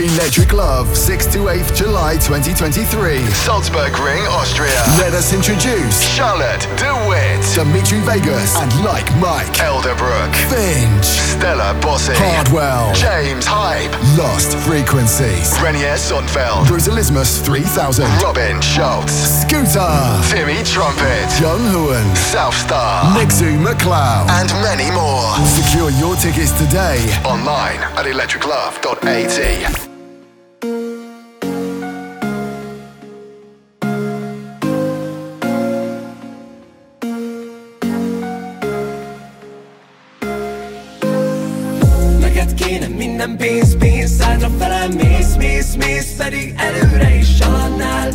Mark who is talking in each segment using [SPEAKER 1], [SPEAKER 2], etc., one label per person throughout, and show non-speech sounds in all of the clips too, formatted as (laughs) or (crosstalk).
[SPEAKER 1] Electric Love, 6th to 8th July 2023. Salzburg Ring, Austria. Let us introduce Charlotte, DeWitt, Dimitri Vegas, and Like Mike, Elderbrook, Finch, Stella Bossy, Hardwell, James Hype, Lost Frequencies, Renier Sonfeld, Brucelismus 3000, Robin Schultz, Scooter, Timmy Trumpet, Young Huen, Southstar, Nixu McLeod, and many more. Secure your tickets today. Online at electriclove.at.
[SPEAKER 2] minden pénz, pénz Hátra felem mész, mész, mész Pedig előre is haladnál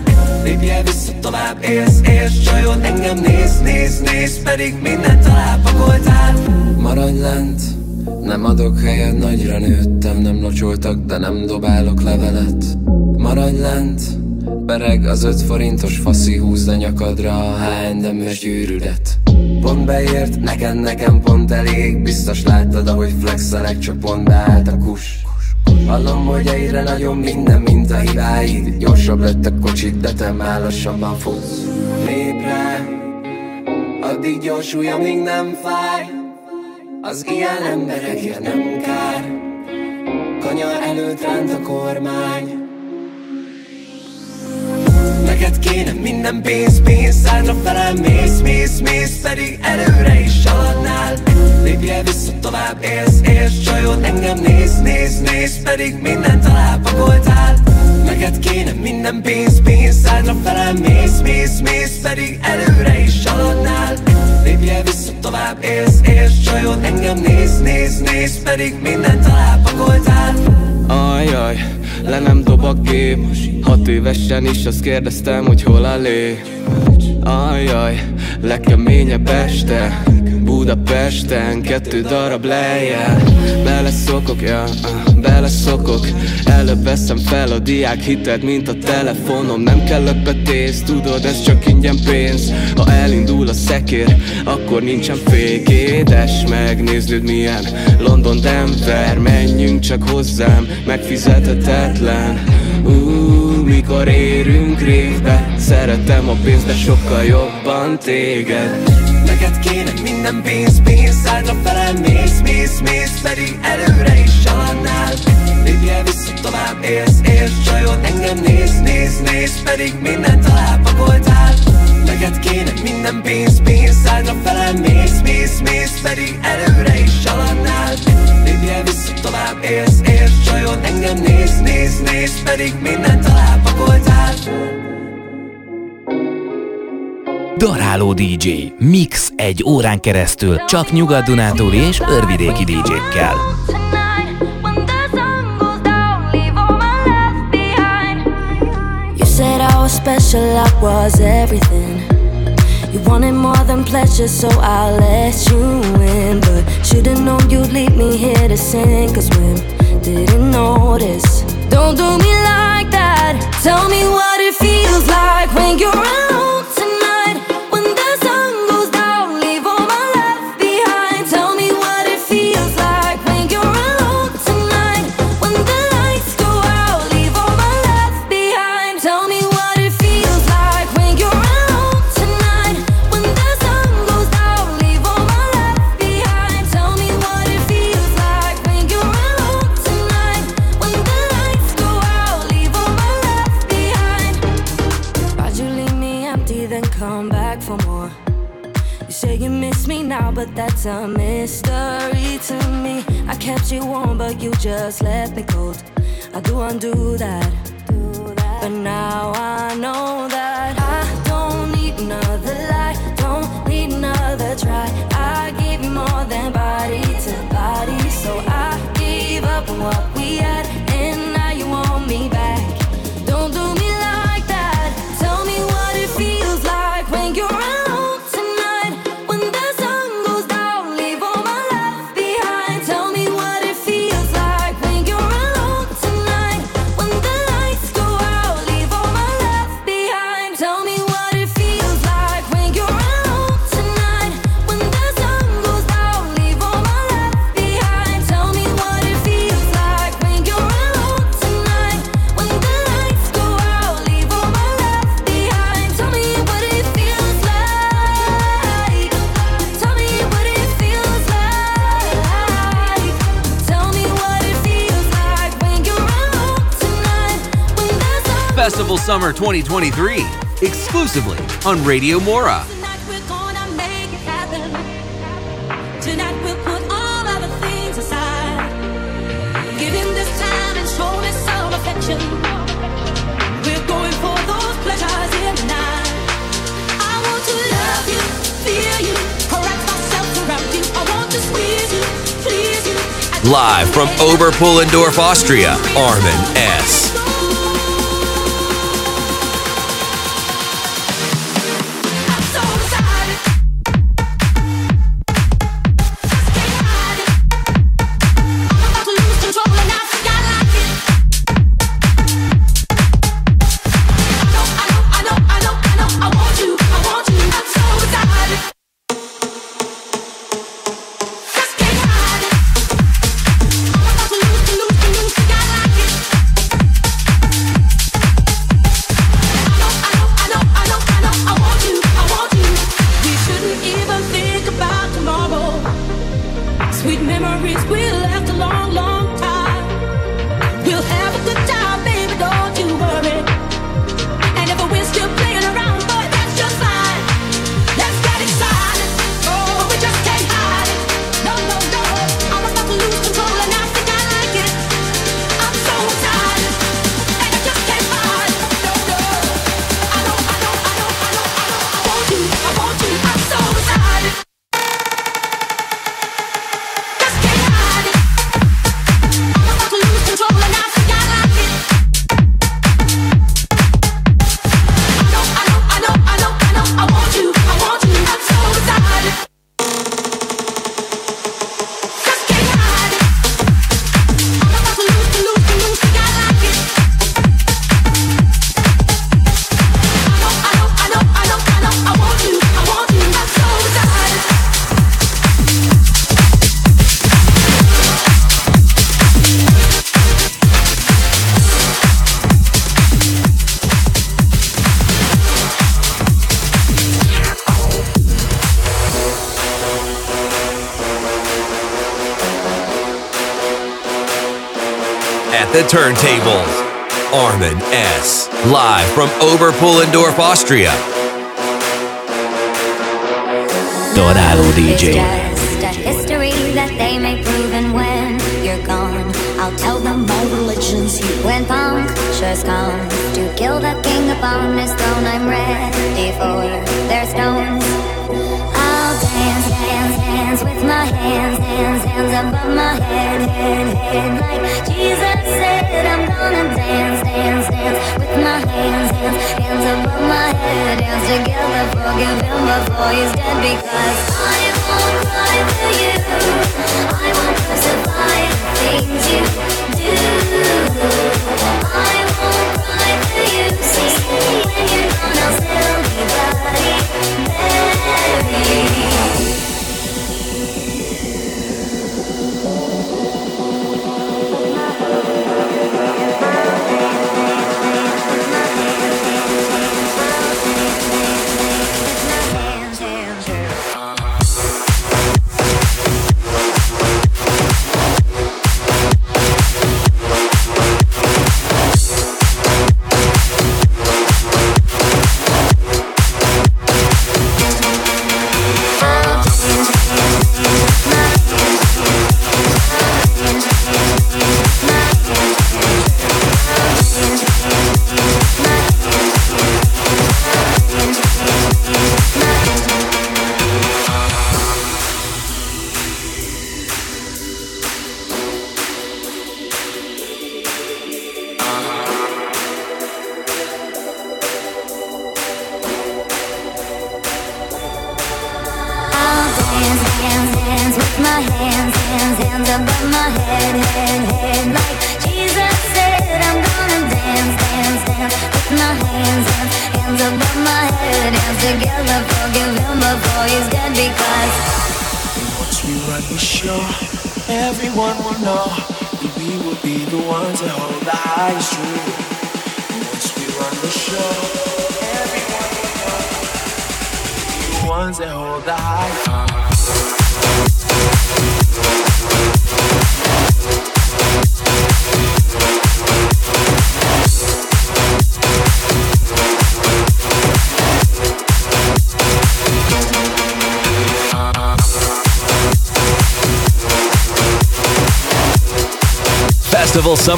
[SPEAKER 2] Lépje vissza tovább, élsz, élsz Csajod engem néz, néz, néz Pedig mindent alápakoltál. Maradj lent, nem adok helyet, nagyra nőttem Nem locsoltak, de nem dobálok levelet. Maradj lent, Bereg az öt forintos faszi húzd a nyakadra a H&M-es gyűrűdet. Pont beért, neked nekem pont elég Biztos láttad, ahogy flexelek, csak pont beállt a kus. Hallom, hogy egyre nagyon minden, mint a hibáid. Gyorsabb lett a kocsit, de te már lassabban futsz. Lép rá, addig gyorsulj, amíg nem fáj. Az ilyen emberekért nem kár. Kanya előtt ránt a kormány Neked kéne minden pénz, pénz Szállra felem mész, mész, mész Pedig előre is haladnál. Lépje vissza tovább, élsz, élsz Csajod engem néz, néz, néz Pedig mindent alápakoltál. Neked kéne minden pénz, pénz Szállra felem mész, mész, mész Pedig előre is haladnál. Lépje vissza tovább, élsz, élsz Csajod engem néz, néz, néz Pedig mindent alápakoltál Ajaj, le nem dob a gép. Hat évesen is azt kérdeztem, hogy hol a lé Ajaj, legkeményebb este Budapesten kettő darab lejjel. Beleszokok, ja, beleszokok. Előbb veszem fel a diák hited, mint a telefonom. Nem kell löpetész, tudod, ez csak ingyen pénz. Ha elindul a szekér, akkor nincsen fék Édes, megnézd milyen London, Denver. Menjünk csak hozzám, megfizethetetlen uh, mikor érünk révbe? Szeretem a pénzt, de sokkal jobban téged. Neked kéne minden pénz, pénz Szállra felem mész, mész, mész Pedig előre is haladnál Lépje vissza tovább, élsz, élsz Csajod engem néz, néz, néz Pedig mindent alápakoltál. Neked kéne minden pénz, pénz Szállra felem mész, mész, mész Pedig előre is haladnál Lépje vissza tovább, élsz, élsz Csajod engem néz, néz, néz Pedig mindent alápakoltál
[SPEAKER 3] Daráló DJ. Mix egy órán keresztül csak Nyugat-Dunántúli és örvidéki DJ-kkel.
[SPEAKER 4] special, I was everything. You wanted more than pleasure, so I let you in. But should've known you'd leave me here to didn't notice, don't do me like that. Tell me what it feels like when you're alone. That's a mystery to me. I kept you warm, but you just left me cold. I do undo that. But now I know that Summer 2023, exclusively on Radio Mora. Tonight we're gonna make it happen. Tonight we'll put all other things aside. Give him this time and show his own attention. We're going for those pleasures in. I want to love you, fear you, correct myself around
[SPEAKER 5] you. I want to squeeze you, please. Live from Oberpullendorf, Austria, Armin S. the turntables. Armin S. Live from Oberpullendorf, Austria.
[SPEAKER 3] Dorado DJ.
[SPEAKER 6] It's just a history that they may prove, and when you're gone, I'll tell them my religion's you. When punctures come to kill the king upon his throne, together, forgive him before he's dead, because I won't cry for you, I won't crucify the things you do. I won't cry for you, see, when you're gone, I'll still be bloody Mary.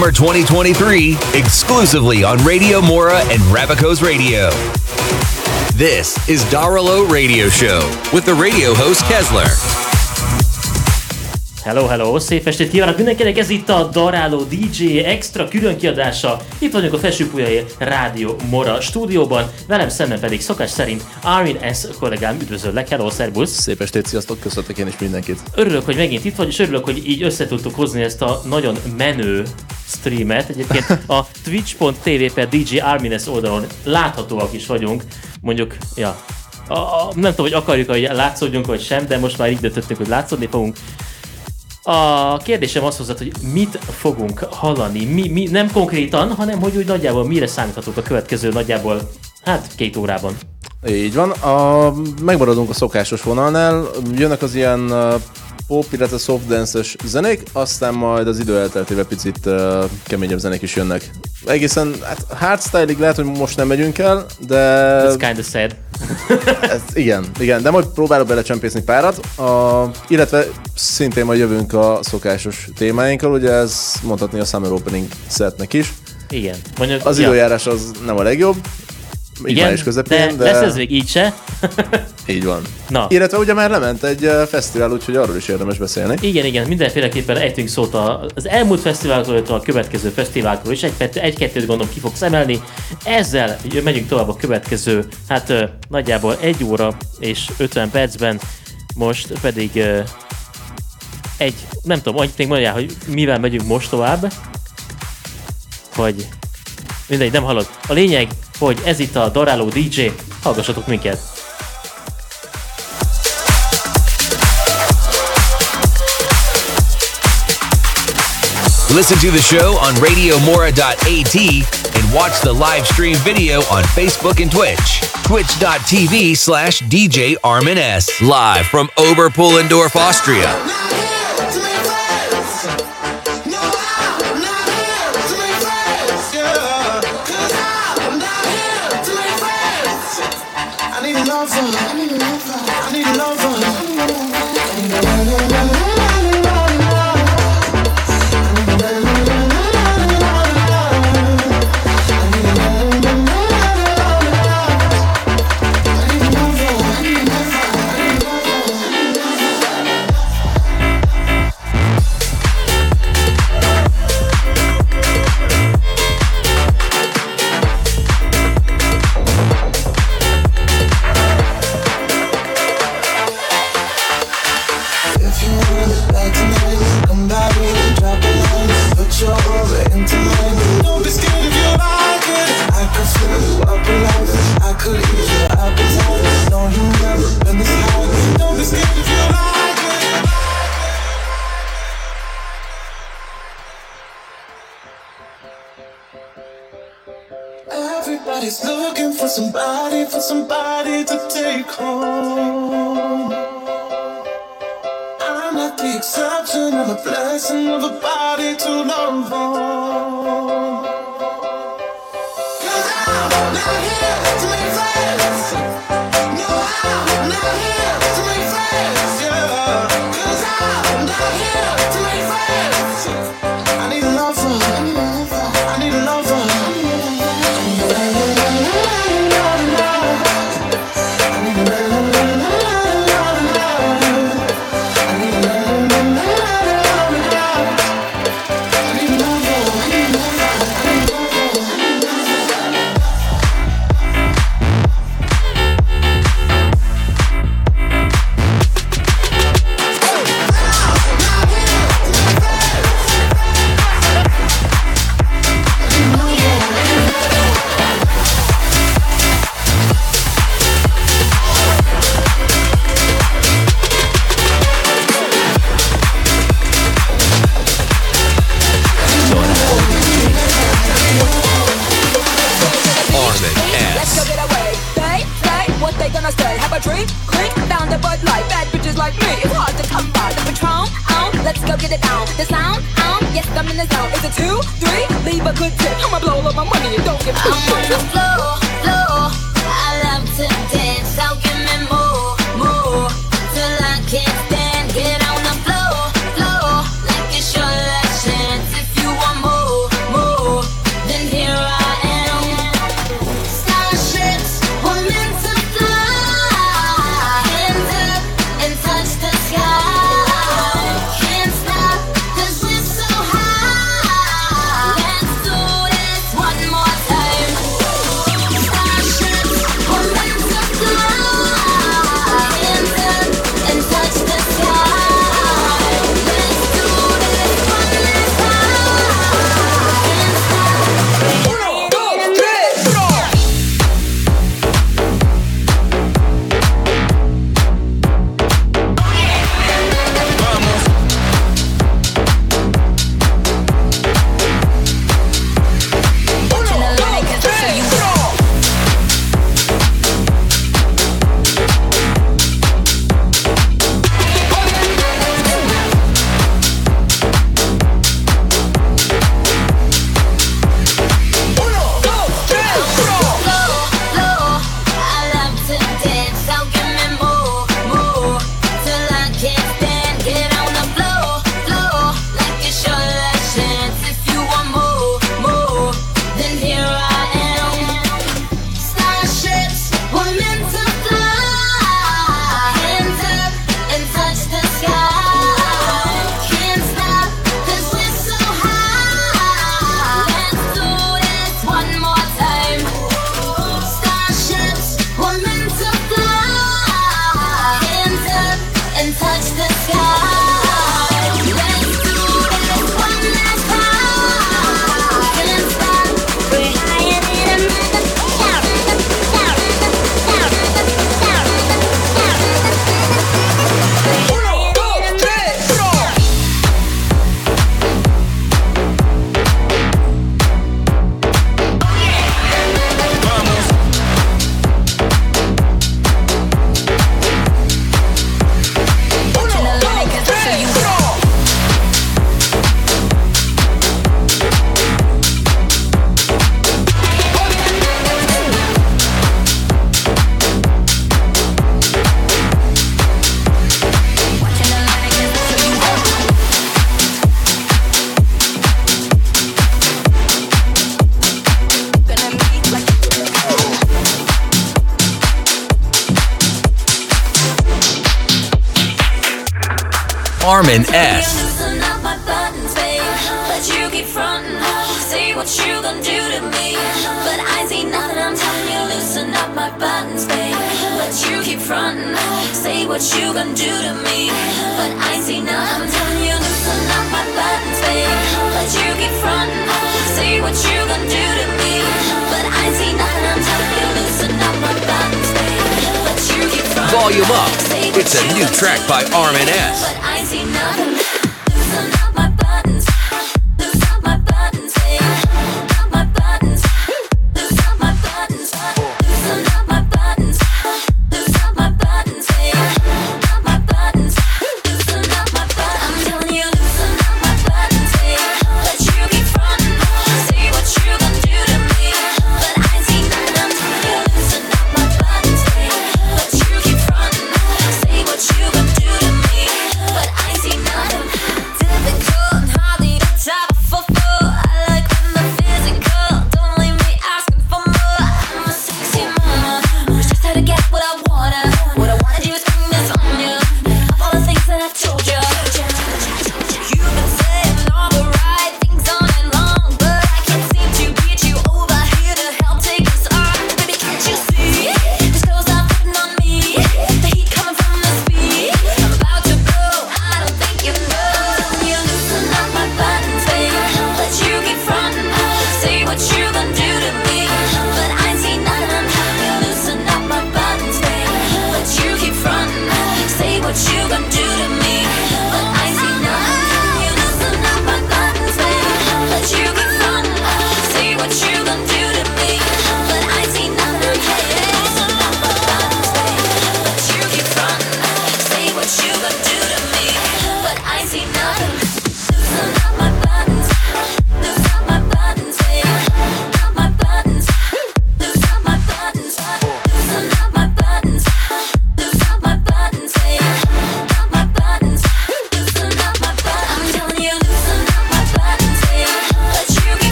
[SPEAKER 7] Summer 2023 exclusively on Radio Mora and Ravicos Radio. This is Darilo Radio Show with the radio host Kesler.
[SPEAKER 8] Hello, hello, szép estét kívánok mindenkinek, ez itt a Daráló DJ Extra külön kiadása. Itt vagyunk a Felsőpulyai Rádió Mora stúdióban, velem szemben pedig szokás szerint Armin S. kollégám, üdvözöllek, hello, szervusz!
[SPEAKER 9] Szép estét, sziasztok, köszöntök én is mindenkit.
[SPEAKER 8] Örülök, hogy megint itt vagy, és örülök, hogy így össze tudtuk hozni ezt a nagyon menő streamet. Egyébként a twitch.tv per DJ Armin S. oldalon láthatóak is vagyunk, mondjuk, ja, a, a, nem tudom, hogy akarjuk, hogy látszódjunk, vagy sem, de most már így döntöttünk, hogy látszódni fogunk. A kérdésem az hozzá, hogy mit fogunk hallani, mi, mi, nem konkrétan, hanem hogy úgy nagyjából mire számíthatunk a következő nagyjából, hát két órában.
[SPEAKER 9] Így van, a, megmaradunk a szokásos vonalnál, jönnek az ilyen pop, illetve soft dance zenék, aztán majd az idő elteltével picit uh, keményebb zenék is jönnek. Egészen, hát hardstyle-ig lehet, hogy most nem megyünk el, de...
[SPEAKER 8] It's kind of sad. (laughs)
[SPEAKER 9] ez, igen, igen, de majd próbálok belecsempészni párat, a, illetve szintén majd jövünk a szokásos témáinkkal, ugye ez mondhatni a Summer Opening setnek is.
[SPEAKER 8] Igen. Mondjuk,
[SPEAKER 9] Az
[SPEAKER 8] ja.
[SPEAKER 9] időjárás az nem a legjobb,
[SPEAKER 8] Igen,
[SPEAKER 9] május közepén,
[SPEAKER 8] de,
[SPEAKER 9] de...
[SPEAKER 8] lesz ez még így se. (laughs)
[SPEAKER 9] Így van.
[SPEAKER 8] Na.
[SPEAKER 9] Illetve ugye már lement egy fesztivál, úgyhogy arról is érdemes beszélni.
[SPEAKER 8] Igen, igen, mindenféleképpen ejtünk szót az elmúlt fesztiválokról, illetve a következő fesztiválokról is. Egy- Egy-kettőt gondolom ki fogsz emelni. Ezzel megyünk tovább a következő, hát nagyjából 1 óra és 50 percben. Most pedig egy, nem tudom, annyit még mondjál, hogy mivel megyünk most tovább. Vagy mindegy, nem hallod. A lényeg, hogy ez itt a Daráló DJ, hallgassatok minket.
[SPEAKER 7] Listen to the show on radiomora.at and watch the live stream video on Facebook and Twitch. Twitch.tv slash DJ Armin S. Live from Oberpullendorf, Austria.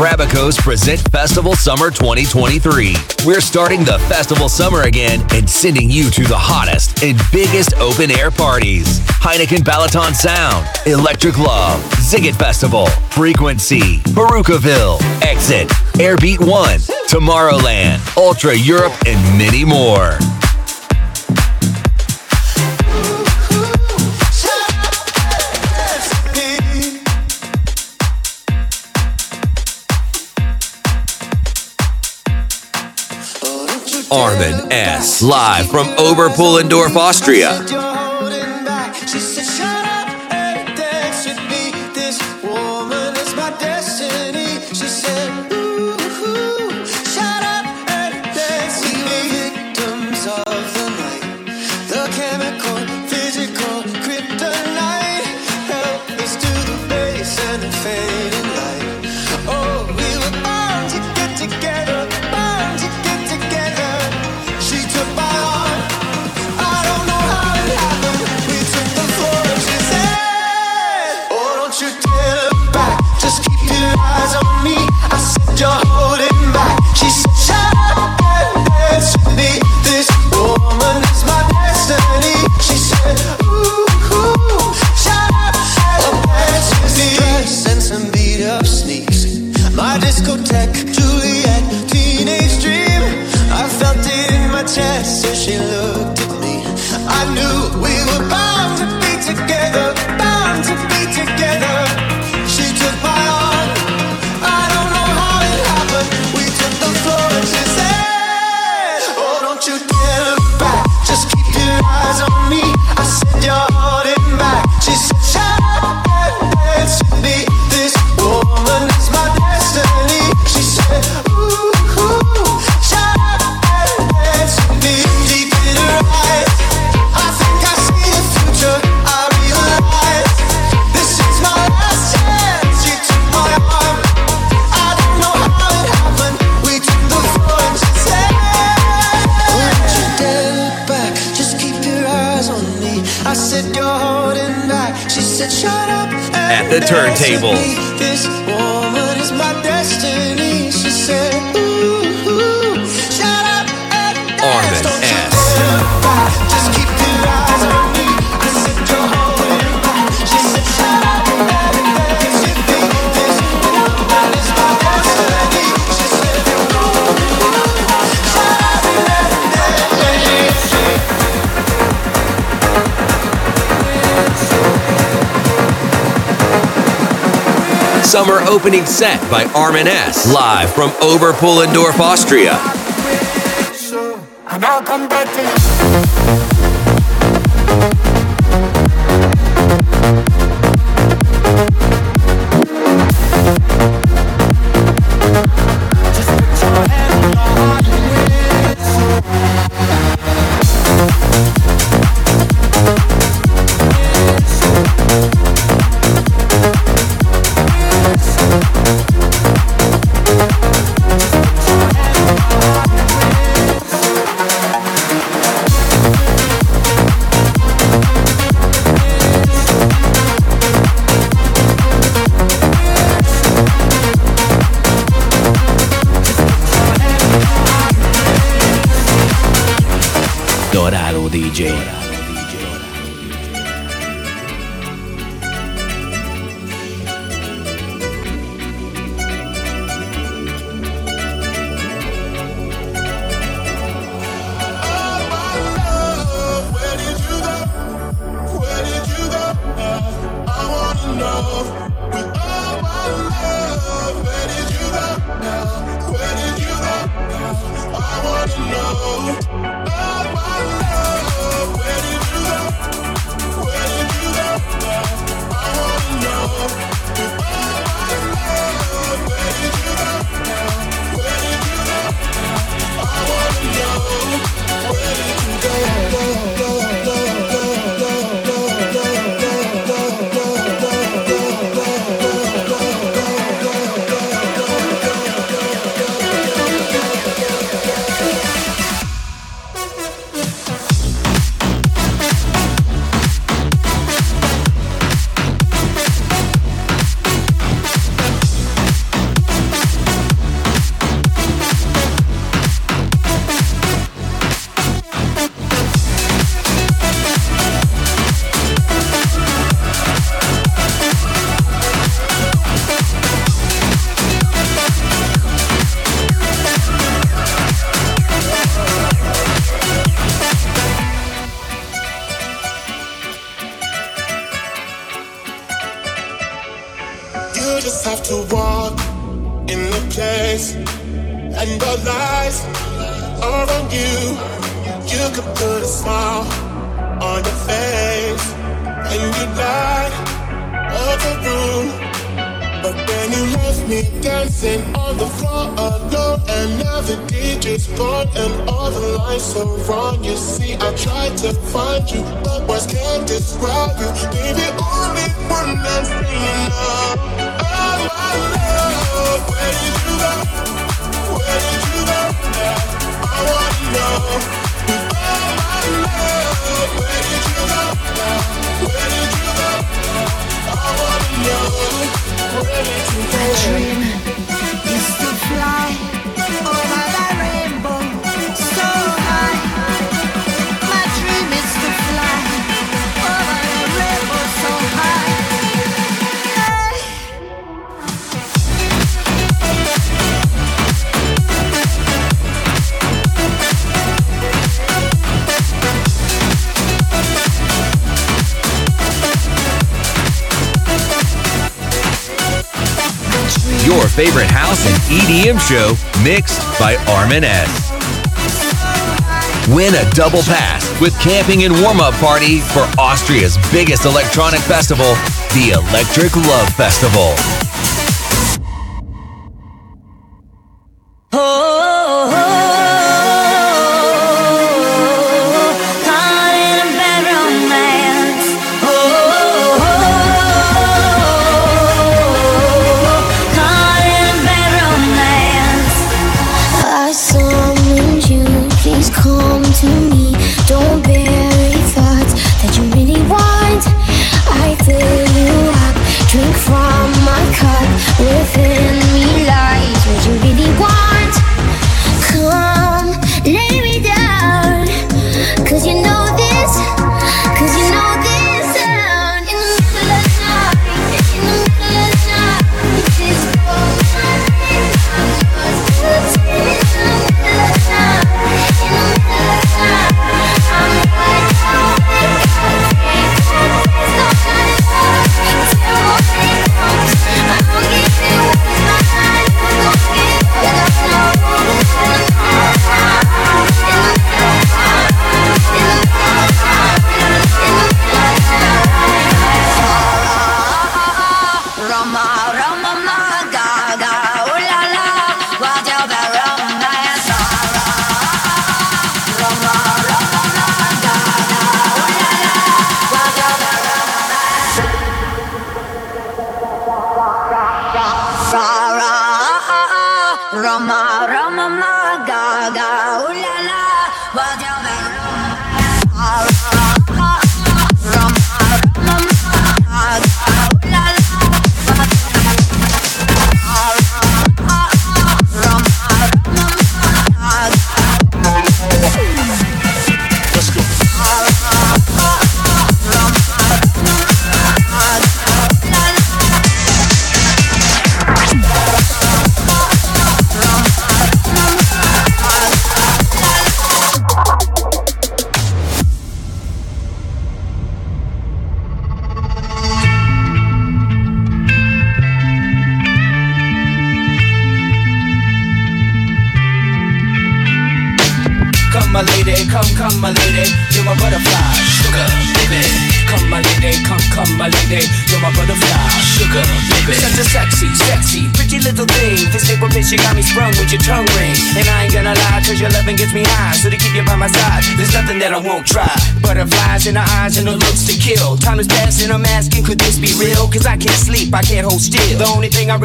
[SPEAKER 7] Brabacos present Festival Summer 2023. We're starting the festival summer again and sending you to the hottest and biggest open air parties. Heineken Balaton Sound, Electric Love, Ziggit Festival, Frequency, Baruchaville, Exit, Airbeat One, Tomorrowland, Ultra Europe, and many more. Armin S. Live from Oberpullendorf, Austria.
[SPEAKER 2] At the
[SPEAKER 10] turntable.
[SPEAKER 11] This woman is my destiny. She said, Ooh, ooh shut up and dance.
[SPEAKER 10] Armin S. summer opening set by Armin S. Live from Oberpullendorf, Austria. favorite house and EDM show mixed by Armin S. Win a double pass with camping and warm-up party for Austria's biggest electronic festival, the Electric Love Festival.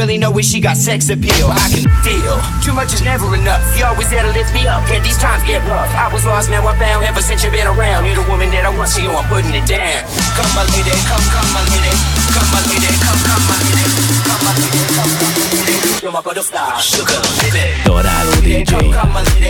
[SPEAKER 12] Really
[SPEAKER 13] know is she got sex appeal. I can feel too much is never enough. You always there to lift me up, and these times get rough. I was lost, now I'm found. Ever since you've been around, you're the woman that I want, so you I'm putting it down. Come my lady, come, come my lady, come my lady, come, come my lady, come my lady, come, come my lady. You're my butterfly, sugar, baby.
[SPEAKER 3] Daráló DJ.
[SPEAKER 13] Come, come my lady,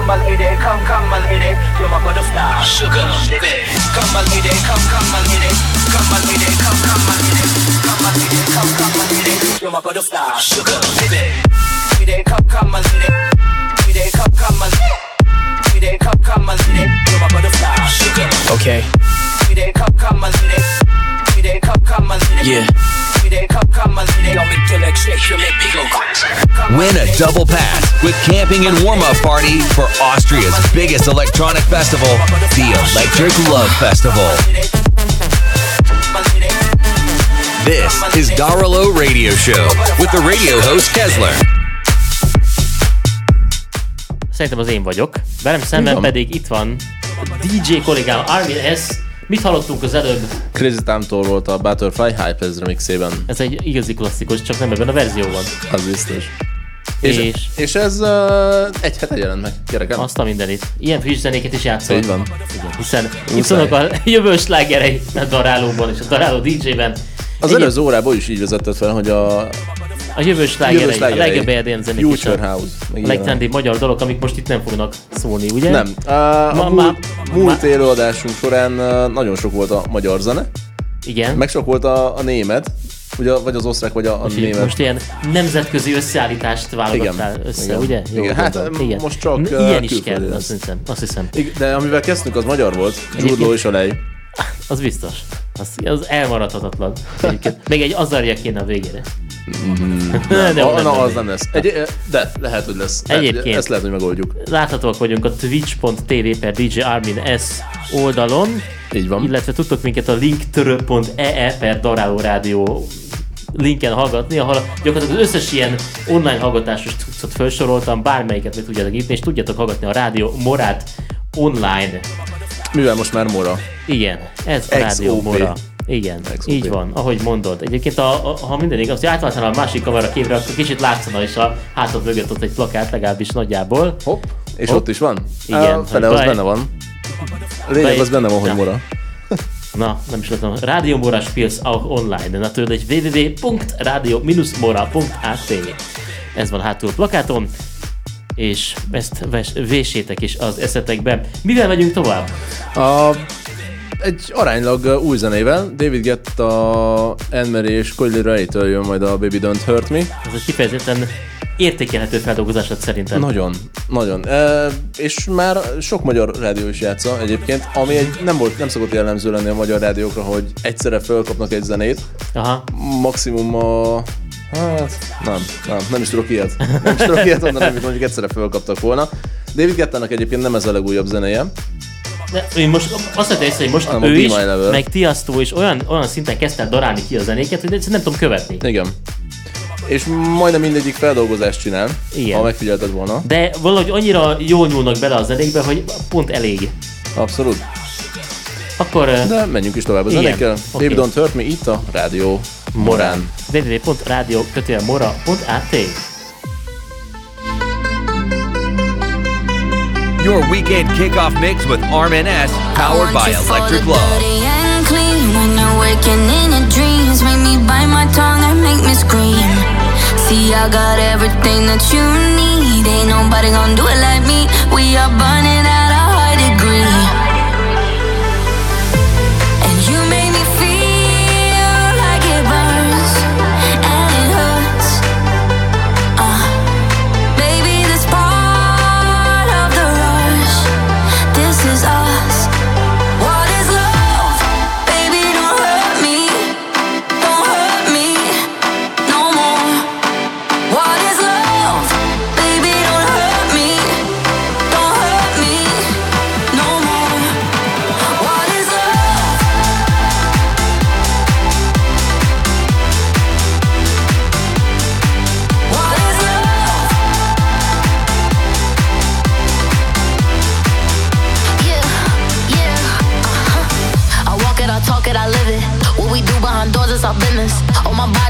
[SPEAKER 13] Come my lady, come, come my lady. You're my butterfly, sugar, baby. Come my lady, come, come my lady. Come my lady, come, come my lady. Come my lady, come, come my lady. You're my butterfly, sugar, baby. Lady, come, come my lady. Lady, come, come my lady. Lady, come, come my lady. You're my butterfly, sugar.
[SPEAKER 14] Okay.
[SPEAKER 13] Lady, come, come my lady. Lady, come, come my lady.
[SPEAKER 14] Yeah.
[SPEAKER 13] Lady, come, come my lady.
[SPEAKER 14] Y'all make your legs shake, you make me go crazy.
[SPEAKER 7] Win a double pass with camping and warm up party for Austria's biggest electronic festival, the Electric Love Festival. This is Darilo Radio Show with the radio host Kesler.
[SPEAKER 8] Szerintem az én vagyok. Velem szemben
[SPEAKER 9] van?
[SPEAKER 8] pedig itt van DJ kollégám Armin S. Mit hallottunk az előbb?
[SPEAKER 9] Crazy Time-tól volt a Butterfly Hype ez remixében.
[SPEAKER 8] Ez egy igazi klasszikus, csak nem ebben a verzióban.
[SPEAKER 9] Az biztos. És,
[SPEAKER 8] És-
[SPEAKER 9] és, ez uh, egy hete jelent meg, gyerekem.
[SPEAKER 8] Azt a mindenit. Ilyen friss zenéket is játszol.
[SPEAKER 9] Így van.
[SPEAKER 8] Igen, hiszen itt vannak a (laughs) jövő slágerei a darálóban és a daráló DJ-ben.
[SPEAKER 9] Az
[SPEAKER 8] Egyéb-
[SPEAKER 9] előző órából is így vezetett fel, hogy a
[SPEAKER 8] A jövő slágerei, a legjobb EDM zenék és a,
[SPEAKER 9] Future House.
[SPEAKER 8] a legtrendibb magyar dolog, amik most itt nem fognak szólni, ugye?
[SPEAKER 9] Nem. A
[SPEAKER 8] Ma-
[SPEAKER 9] múlt,
[SPEAKER 8] ma-
[SPEAKER 9] múlt élőadásunk során nagyon sok volt a magyar zene,
[SPEAKER 8] Igen.
[SPEAKER 9] meg sok volt a, a német, ugye, vagy az osztrák, vagy a, a
[SPEAKER 8] Most,
[SPEAKER 9] német.
[SPEAKER 8] most ilyen nemzetközi összeállítást válogattál
[SPEAKER 9] Igen,
[SPEAKER 8] össze,
[SPEAKER 9] igen,
[SPEAKER 8] ugye? Jól
[SPEAKER 9] igen. Hát,
[SPEAKER 8] igen.
[SPEAKER 9] most csak, uh,
[SPEAKER 8] Ilyen is kell,
[SPEAKER 9] lesz.
[SPEAKER 8] azt hiszem. Azt hiszem.
[SPEAKER 9] Igen, De amivel kezdtünk, az magyar volt. Zsurdló és a lej.
[SPEAKER 8] Az biztos. Az, az elmaradhatatlan. Egyébként. Még egy azarja kéne a végére.
[SPEAKER 9] Nem, a,
[SPEAKER 8] nem
[SPEAKER 9] na,
[SPEAKER 8] lennék.
[SPEAKER 9] az nem lesz. Egy, de, lehet, hogy lesz. Lehet,
[SPEAKER 8] Egyébként.
[SPEAKER 9] Ezt lehet, hogy megoldjuk.
[SPEAKER 8] Láthatóak vagyunk a twitch.tv per DJ Armin S oldalon,
[SPEAKER 9] Így van.
[SPEAKER 8] illetve tudtok minket a linktr.ee per Daráló Rádió linken hallgatni, ahol gyakorlatilag az összes ilyen online hallgatásos cuccot felsoroltam, bármelyiket meg tudjátok nyitni, és tudjátok hallgatni a rádió Morát online.
[SPEAKER 9] Mivel most már Mora.
[SPEAKER 8] Igen, ez a
[SPEAKER 9] XOP.
[SPEAKER 8] rádió Mora. Igen,
[SPEAKER 9] XOP.
[SPEAKER 8] így van, ahogy mondod. Egyébként, a, a, ha minden igaz, hogy átváltanál a másik kamera képre, akkor kicsit látszana is a hátad mögött ott egy plakát, legalábbis nagyjából.
[SPEAKER 9] Hopp. És
[SPEAKER 8] Hopp.
[SPEAKER 9] ott is van?
[SPEAKER 8] Igen,
[SPEAKER 9] A fele az
[SPEAKER 8] baj-
[SPEAKER 9] benne van. A lényeg
[SPEAKER 8] Baj-
[SPEAKER 9] az benne van, hogy
[SPEAKER 8] Ja.
[SPEAKER 9] Mora.
[SPEAKER 8] Na, nem is tudom. Radio Mora spielst auch online. Natürlich www.radio-mora.at Ez van hátul a plakáton, és ezt ves- véssétek is az eszetekbe. Mivel megyünk tovább?
[SPEAKER 9] A, egy aránylag új zenével, David Guetta, Anne és Coily Ray-től jön majd a Baby Don't Hurt Me.
[SPEAKER 8] Ez egy kifejezetten értékelhető feldolgozásod szerintem.
[SPEAKER 9] Nagyon, nagyon. E, és már sok magyar rádió is játsza egyébként, ami egy, nem volt, nem szokott jellemző lenni a magyar rádiókra, hogy egyszerre felkapnak egy zenét.
[SPEAKER 8] Aha.
[SPEAKER 9] Maximum a Hát, nem, nem, nem is tudok ilyet. Nem is tudok ilyet mondani, amit mondjuk egyszerre felkaptak volna. David Gettának egyébként nem ez a legújabb zenéje.
[SPEAKER 8] De én most azt észre, hogy most
[SPEAKER 9] Hanem
[SPEAKER 8] ő is,
[SPEAKER 9] Level.
[SPEAKER 8] meg Tiasztó is olyan, olyan szinten kezdte darálni ki a zenéket, hogy egyszerűen nem tudom követni.
[SPEAKER 9] Igen. És majdnem mindegyik feldolgozást csinál,
[SPEAKER 8] Igen.
[SPEAKER 9] ha megfigyelted volna.
[SPEAKER 8] De valahogy annyira jól nyúlnak bele a zenékbe, hogy pont elég.
[SPEAKER 9] Abszolút.
[SPEAKER 8] Akkor...
[SPEAKER 9] De menjünk is tovább a
[SPEAKER 8] Igen,
[SPEAKER 9] zenékkel.
[SPEAKER 8] oké.
[SPEAKER 9] Baby Don't Hurt Me itt a Rádió Morán.
[SPEAKER 8] www.radio-mora.at
[SPEAKER 7] Your weekend kickoff mix with Armin S, powered by Electric Love.
[SPEAKER 4] Dirty and clean when you're waking in your dreams. Make me bite my tongue and make me scream. See, I got everything that you need. Ain't nobody gonna do it like me. We are burning at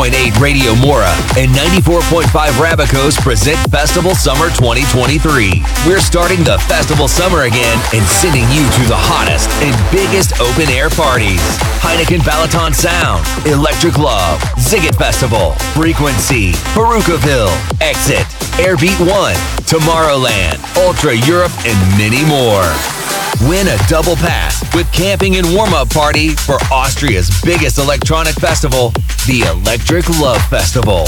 [SPEAKER 7] 101.8 Radio Mora and 94.5 Rabicos present Festival Summer 2023. We're starting the festival summer again and sending you to the hottest and biggest open air parties. Heineken Balaton Sound, Electric Love, Ziggit Festival, Frequency, Perukaville, Exit, Airbeat One, Tomorrowland, Ultra Europe, and many more. Win a double pass with camping and warm up party for Austria's biggest electronic festival, the Electric Love Festival.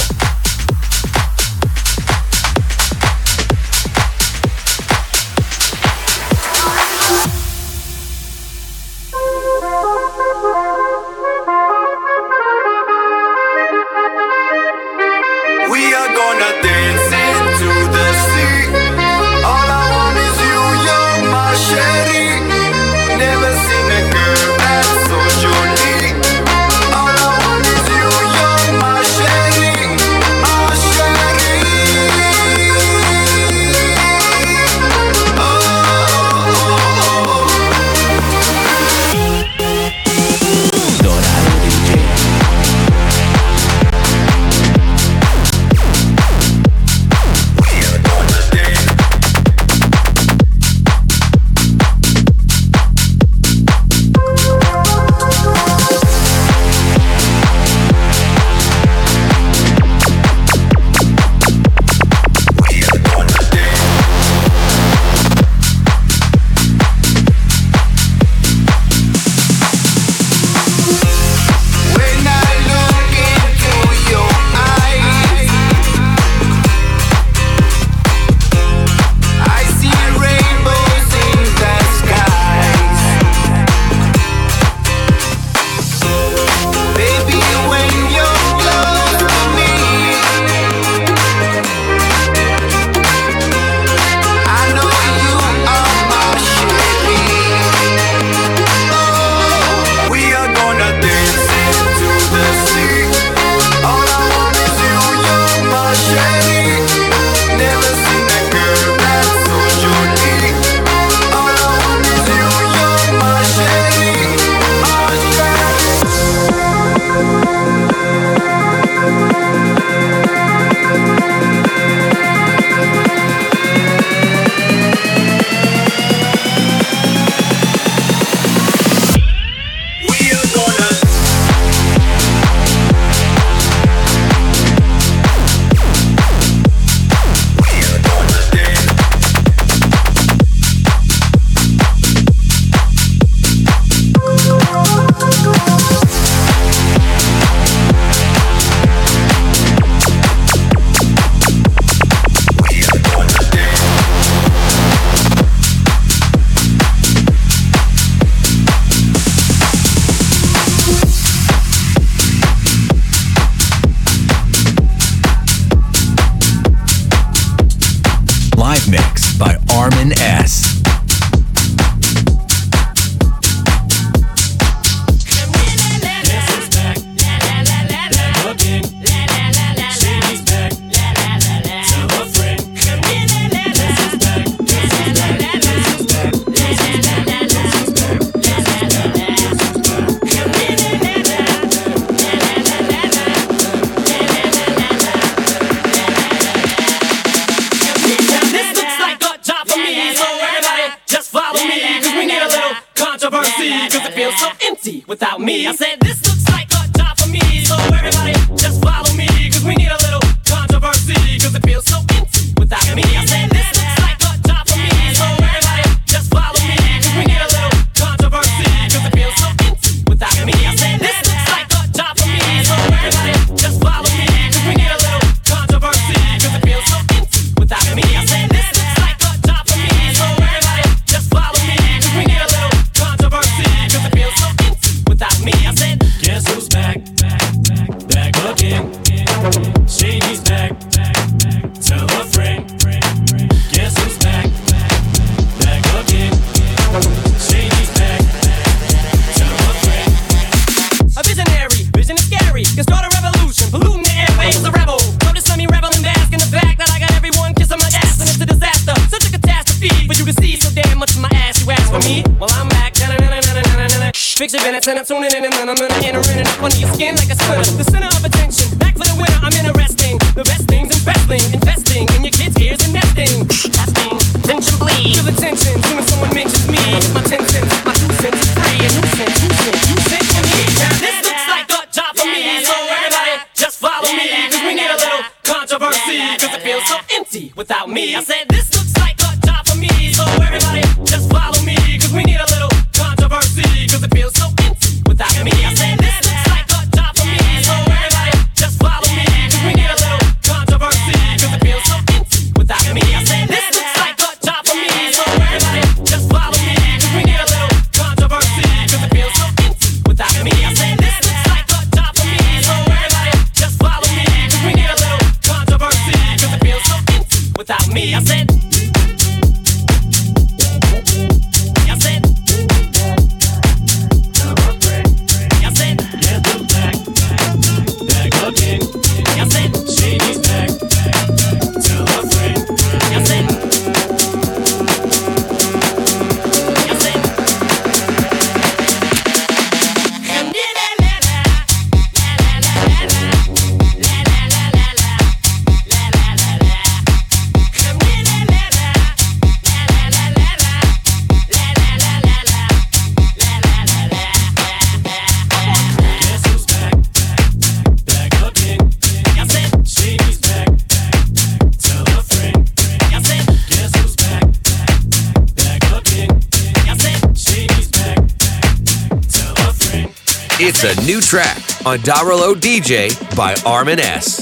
[SPEAKER 15] under your skin like a sweater. The center of a
[SPEAKER 7] track on Darolo DJ by Armin S.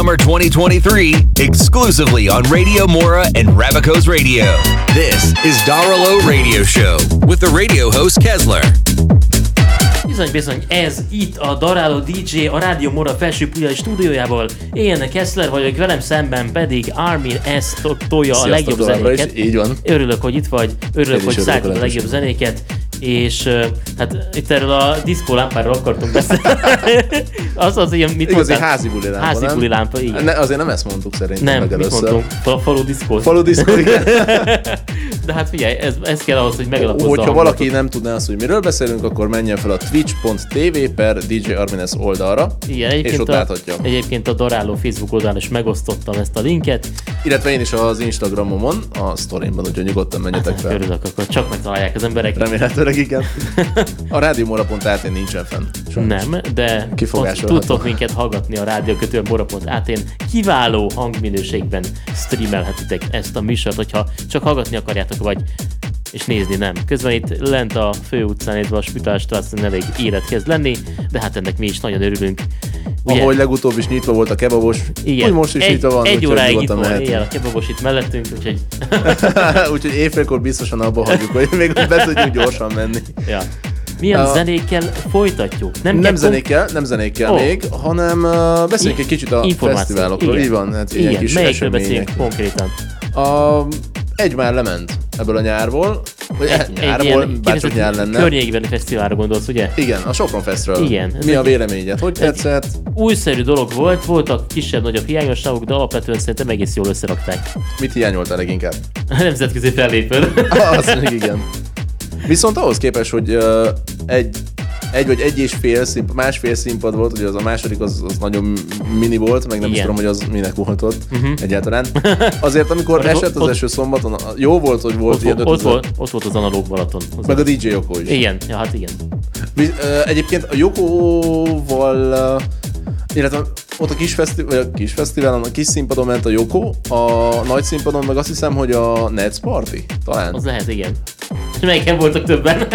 [SPEAKER 7] summer 2023, exclusively on Radio Mora and Ravicos Radio. This is Daralo Radio Show with the radio host Kesler.
[SPEAKER 8] Bizony, bizony, ez itt a Daráló DJ a Rádió Mora felső pulyai stúdiójából. Én Kessler vagyok, velem szemben pedig Armin S. to- tolja a legjobb
[SPEAKER 9] továbbra is,
[SPEAKER 8] zenéket.
[SPEAKER 9] így van.
[SPEAKER 8] Örülök, hogy itt vagy, örülök,
[SPEAKER 9] Én
[SPEAKER 8] hogy szálltad
[SPEAKER 9] a
[SPEAKER 8] legjobb zenéket. És hát itt erről a diszkó lámpáról akartunk beszélni. (laughs) az az ilyen, mit
[SPEAKER 9] Igazi
[SPEAKER 8] mondtál?
[SPEAKER 9] házi buli lámpa,
[SPEAKER 8] Házi
[SPEAKER 9] nem?
[SPEAKER 8] buli lámpa, igen.
[SPEAKER 9] Ne, azért nem ezt mondtuk szerintem
[SPEAKER 8] Nem, mit mondtunk? Fa- Falu diszkó.
[SPEAKER 9] Falu diszkó, igen. (laughs)
[SPEAKER 8] De hát figyelj, ez, ez kell ahhoz, hogy megalapozza
[SPEAKER 9] Hogyha valaki nem tudná azt, hogy miről beszélünk, akkor menjen fel a twitch.tv per DJ Armines oldalra,
[SPEAKER 8] Igen,
[SPEAKER 9] és ott
[SPEAKER 8] a,
[SPEAKER 9] láthatja.
[SPEAKER 8] egyébként a Daráló Facebook oldalán is megosztottam ezt a linket.
[SPEAKER 9] Illetve én is az Instagramomon, a sztorimban, úgyhogy nyugodtan menjetek fel.
[SPEAKER 8] Örülök, akkor csak megtalálják az emberek.
[SPEAKER 9] Remélhetőleg igen. (laughs) A rádiómora.at nincsen fenn. Sajnos.
[SPEAKER 8] Nem, de ott tudtok minket hallgatni a rádiókötő mora.at-n. Kiváló hangminőségben streamelhetitek ezt a műsort, hogyha csak hallgatni akarjátok, vagy és nézni nem. Közben itt lent a főutcán, illetve a Spitalstrassen elég élet kezd lenni, de hát ennek mi is nagyon örülünk.
[SPEAKER 9] Ahogy legutóbb is nyitva volt a kebabos,
[SPEAKER 8] igen,
[SPEAKER 9] úgy most is
[SPEAKER 8] egy,
[SPEAKER 9] nyitva van,
[SPEAKER 8] egy óráig
[SPEAKER 9] nyugodtan
[SPEAKER 8] van, éjjel a kebabos itt mellettünk, úgyhogy (laughs)
[SPEAKER 9] Úgyhogy éjfélkor biztosan abba hagyjuk, hogy még (laughs) be tudjuk gyorsan menni.
[SPEAKER 8] ja. Milyen
[SPEAKER 9] A-
[SPEAKER 8] zenékkel folytatjuk?
[SPEAKER 9] Nem, nem zenékkel, nem zenékkel
[SPEAKER 8] Ó.
[SPEAKER 9] még, hanem uh, beszéljünk egy kicsit a fesztiválokról.
[SPEAKER 8] Igen.
[SPEAKER 9] Így van, hát ilyen
[SPEAKER 8] Igen,
[SPEAKER 9] kis
[SPEAKER 8] melyikről beszélünk konkrétan?
[SPEAKER 9] A, egy már lement ebből a nyárból, vagy egy, nyárból, bárcsak nyár lenne.
[SPEAKER 8] Környékbeni fesztiválra gondolsz, ugye?
[SPEAKER 9] Igen, a Sopron Festről.
[SPEAKER 8] Igen,
[SPEAKER 9] Mi a
[SPEAKER 8] egy-
[SPEAKER 9] véleményed? Hogy
[SPEAKER 8] egy-
[SPEAKER 9] tetszett?
[SPEAKER 8] Újszerű dolog volt, voltak kisebb-nagyobb hiányosságok, de alapvetően szerintem egész jól összerakták.
[SPEAKER 9] Mit hiányoltál leginkább? (laughs)
[SPEAKER 8] A nemzetközi fellépő. (laughs)
[SPEAKER 9] Az még igen. Viszont ahhoz képest, hogy uh, egy, egy vagy egy és fél színpad, másfél színpad volt, ugye az a második az, az nagyon mini volt, meg nem is
[SPEAKER 8] Igen.
[SPEAKER 9] tudom, hogy az minek volt ott
[SPEAKER 8] Mhm.
[SPEAKER 9] egyáltalán. (laughs) Azért, amikor
[SPEAKER 8] Ott-
[SPEAKER 9] esett az
[SPEAKER 8] ott-
[SPEAKER 9] eső szombaton, a- jó volt, hogy volt
[SPEAKER 8] Ott,
[SPEAKER 9] ilyen
[SPEAKER 8] ott,
[SPEAKER 9] 5000
[SPEAKER 8] volt, ott volt az analóg Balaton. Az
[SPEAKER 9] Meg a
[SPEAKER 8] az.
[SPEAKER 9] DJ Joko is.
[SPEAKER 8] Igen, ja, hát igen.
[SPEAKER 9] Egyébként a Jokóval, illetve ott a kis, feszti- vagy a kis fesztiválon, a kis színpadon ment a Joko, a nagy színpadon meg azt hiszem, hogy a Nets Party, talán.
[SPEAKER 8] Az lehet, igen. És melyiken voltak többen?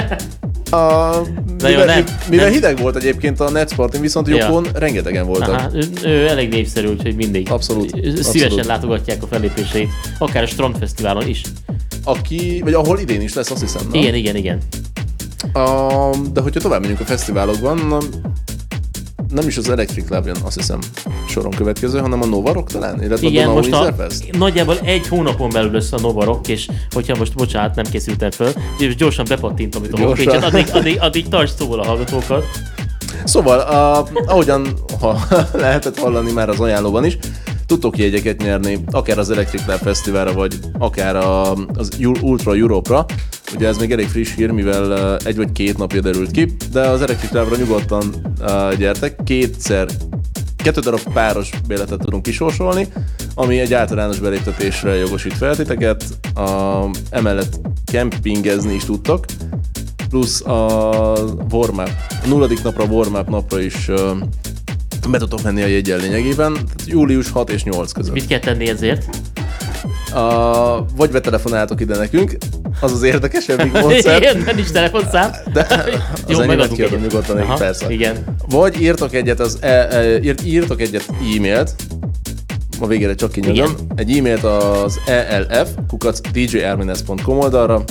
[SPEAKER 9] A,
[SPEAKER 8] De jó,
[SPEAKER 9] mivel,
[SPEAKER 8] nem,
[SPEAKER 9] mivel
[SPEAKER 8] nem.
[SPEAKER 9] hideg volt egyébként a Nets Party, viszont
[SPEAKER 8] Ja.
[SPEAKER 9] Jokon rengetegen voltak.
[SPEAKER 8] Aha, ő, ő elég népszerű, úgyhogy mindig.
[SPEAKER 9] Abszolút,
[SPEAKER 8] Szívesen
[SPEAKER 9] abszolút.
[SPEAKER 8] látogatják a fellépéseit, akár a Strand Fesztiválon is.
[SPEAKER 9] Aki, vagy ahol idén is lesz, azt hiszem. Na?
[SPEAKER 8] Igen, igen, igen.
[SPEAKER 9] A, de hogyha tovább megyünk a fesztiválokban, nem is az Electric Lab jön, azt hiszem, soron következő, hanem a Nova Rock talán, illetve
[SPEAKER 8] Igen,
[SPEAKER 9] a
[SPEAKER 8] most a, nagyjából egy hónapon belül lesz a Nova Rock, és hogyha most, bocsánat, nem készültem föl, és gyorsan bepattintom itt a homepage-et, addig, addig, addig tarts szóval a hallgatókat.
[SPEAKER 9] Szóval, a, ahogyan ha (laughs) lehetett hallani már az ajánlóban is, tudtok jegyeket nyerni, akár az Electric Lab Fesztiválra, vagy akár a, az Ul- Ultra Europe-ra. Ugye ez még elég friss hír, mivel uh, egy vagy két napja derült ki, de az Electric Lab-ra nyugodtan uh, gyertek. Kétszer, kettő darab páros béletet tudunk kisorsolni, ami egy általános beléptetésre jogosít fel titeket. A, emellett kempingezni is tudtok, plusz a warm-up, a nulladik napra, a warm-up napra is uh, be tudtok menni a jegyen lényegében, tehát július 6 és 8 között.
[SPEAKER 8] Mit kell tenni ezért?
[SPEAKER 9] A, vagy betelefonáltok ide nekünk, az az érdekesebbik (laughs) módszer.
[SPEAKER 8] Igen, nem is telefonszám.
[SPEAKER 9] De
[SPEAKER 8] Jó,
[SPEAKER 9] az enyémet
[SPEAKER 8] megadunk
[SPEAKER 9] kiadom
[SPEAKER 8] egyet.
[SPEAKER 9] nyugodtan, Aha,
[SPEAKER 8] Aha,
[SPEAKER 9] persze.
[SPEAKER 8] igen.
[SPEAKER 9] Vagy írtok egyet, az, e, e, írt, írtok egyet e-mailt, a végére csak kinyomom, egy e-mailt az elf kukac djarmines.com oldalra,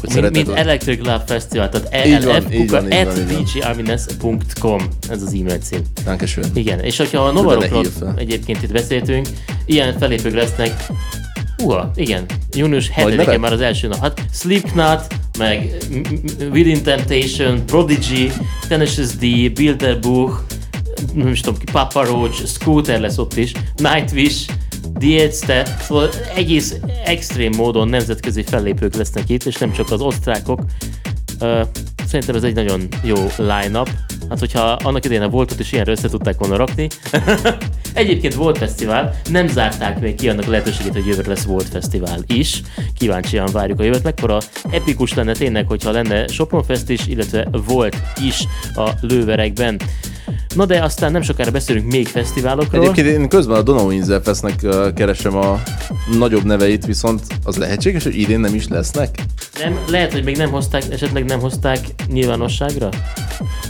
[SPEAKER 9] hogy
[SPEAKER 8] Mint, mint Electric Love Festival, tehát
[SPEAKER 9] Így van,
[SPEAKER 8] elf
[SPEAKER 9] így van, így
[SPEAKER 8] at
[SPEAKER 9] van, így van.
[SPEAKER 8] djarmines.com, ez az e-mail cím.
[SPEAKER 9] Dankeschön.
[SPEAKER 8] Igen, és hogyha a Novarokról egyébként itt beszéltünk, ilyen felépők lesznek, Uha, igen, június
[SPEAKER 9] Nagy
[SPEAKER 8] 7-e
[SPEAKER 9] nevek?
[SPEAKER 8] már az első nap. Hát Slipknot, meg Within Temptation, Prodigy, Tenacious D, Bilderbuch, nem is tudom ki, Papa Roach, Scooter lesz ott is, Nightwish, Diezte, szóval egész extrém módon nemzetközi fellépők lesznek itt, és nem csak az osztrákok. Ö, szerintem ez egy nagyon jó line-up. Hát, hogyha annak idején a voltot is ilyenre össze tudták volna rakni. (laughs) Egyébként volt fesztivál, nem zárták még ki annak lehetőségét, hogy jövőre lesz volt fesztivál is. Kíváncsian várjuk a jövőt. Mekkora epikus lenne tényleg, hogyha lenne Sopron Fest is, illetve volt is a lőverekben. Na de aztán nem sokára beszélünk még fesztiválokról.
[SPEAKER 9] Egyébként én közben a Donau Inzel Festnek keresem a nagyobb neveit, viszont az lehetséges, hogy idén nem is lesznek?
[SPEAKER 8] Nem, lehet, hogy még nem hozták, esetleg nem hozták nyilvánosságra?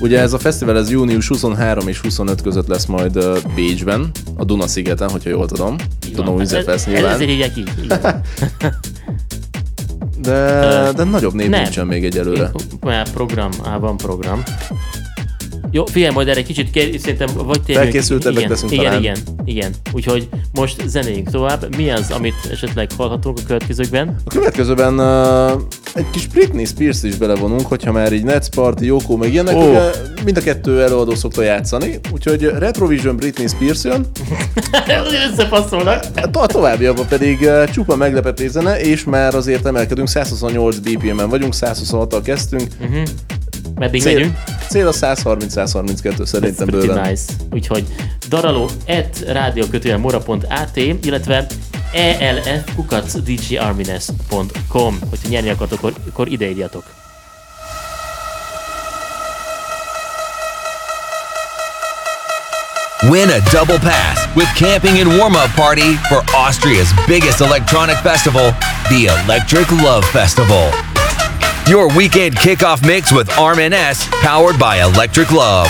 [SPEAKER 9] Ugye ez a fesztivál ez június 23 és 25 között lesz majd Bécsben, a Duna-szigeten, hogyha jól tudom. Hogy
[SPEAKER 8] ez,
[SPEAKER 9] Fest
[SPEAKER 8] ez,
[SPEAKER 9] nyilván.
[SPEAKER 8] ezért hívják így. igen. (laughs)
[SPEAKER 9] De, de nagyobb név
[SPEAKER 8] Nem.
[SPEAKER 9] nincsen még egyelőre.
[SPEAKER 8] Már program, á, van program. Jó, figyelj, majd erre kicsit kér, szerintem vagy tényleg...
[SPEAKER 9] Felkészültebbek
[SPEAKER 8] igen,
[SPEAKER 9] leszünk
[SPEAKER 8] igen,
[SPEAKER 9] talán.
[SPEAKER 8] igen, igen. Úgyhogy most zenéljünk tovább. Mi az, amit esetleg hallhatunk a következőkben?
[SPEAKER 9] A következőben uh, egy kis Britney Spears is belevonunk, hogyha már így Nets Party, Yoko, meg ilyenek, oh. ugye mind a kettő előadó szokta játszani, úgyhogy Retrovision Britney Spears jön, (laughs)
[SPEAKER 8] Összepasszolnak.
[SPEAKER 9] to- a továbbiakban pedig uh, csupa meglepetés zene, és már azért emelkedünk, 128 BPM-en vagyunk, 126-tal kezdtünk.
[SPEAKER 8] Uh-huh. Meddig
[SPEAKER 9] Cél,
[SPEAKER 8] megyünk?
[SPEAKER 9] cél a 130-132 szerintem
[SPEAKER 8] Pretty
[SPEAKER 9] bőven.
[SPEAKER 8] nice. Úgyhogy daraló at rádiókötően illetve elf kukac Hogyha nyerni akartok, akkor, akkor ide írjatok.
[SPEAKER 7] Win a double pass with camping and warm up party for Austria's biggest electronic festival, the Electric Love Festival. Your weekend kickoff mix with Arm S, powered by Electric Love.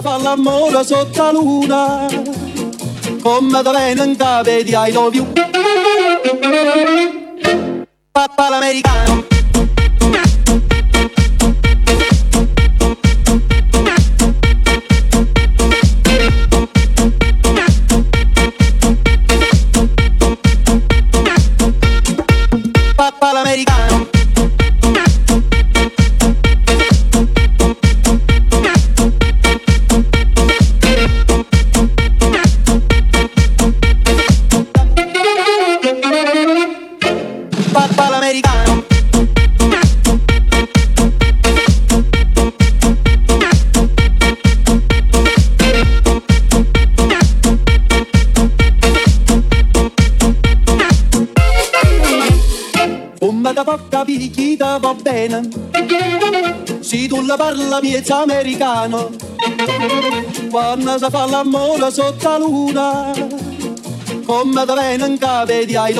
[SPEAKER 16] da fare l'amore sotto la luna. Come da venga vedi ai dovi papà l'americano. miez americano quando si fa l'amore sotto la luna come da venen capo di I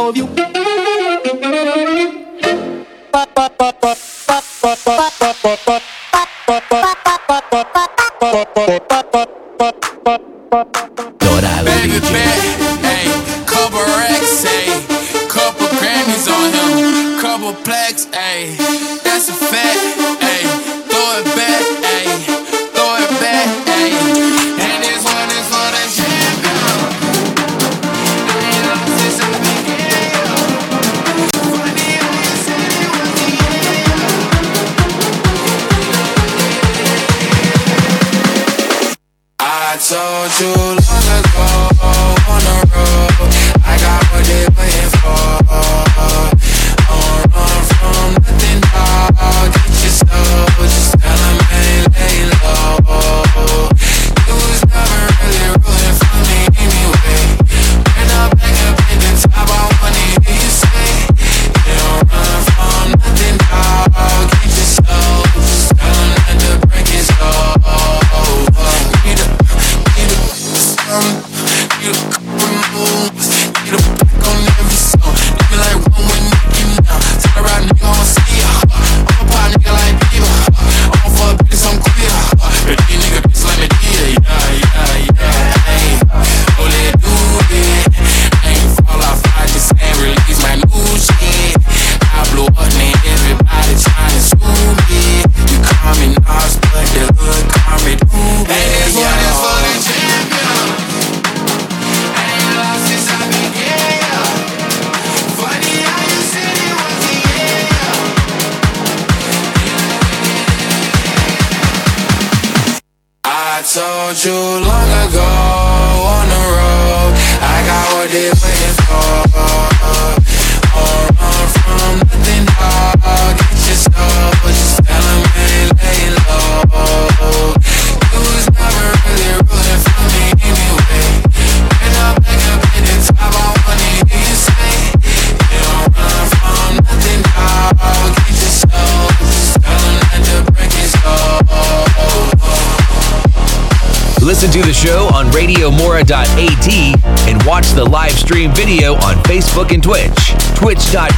[SPEAKER 17] told you long ago on the road.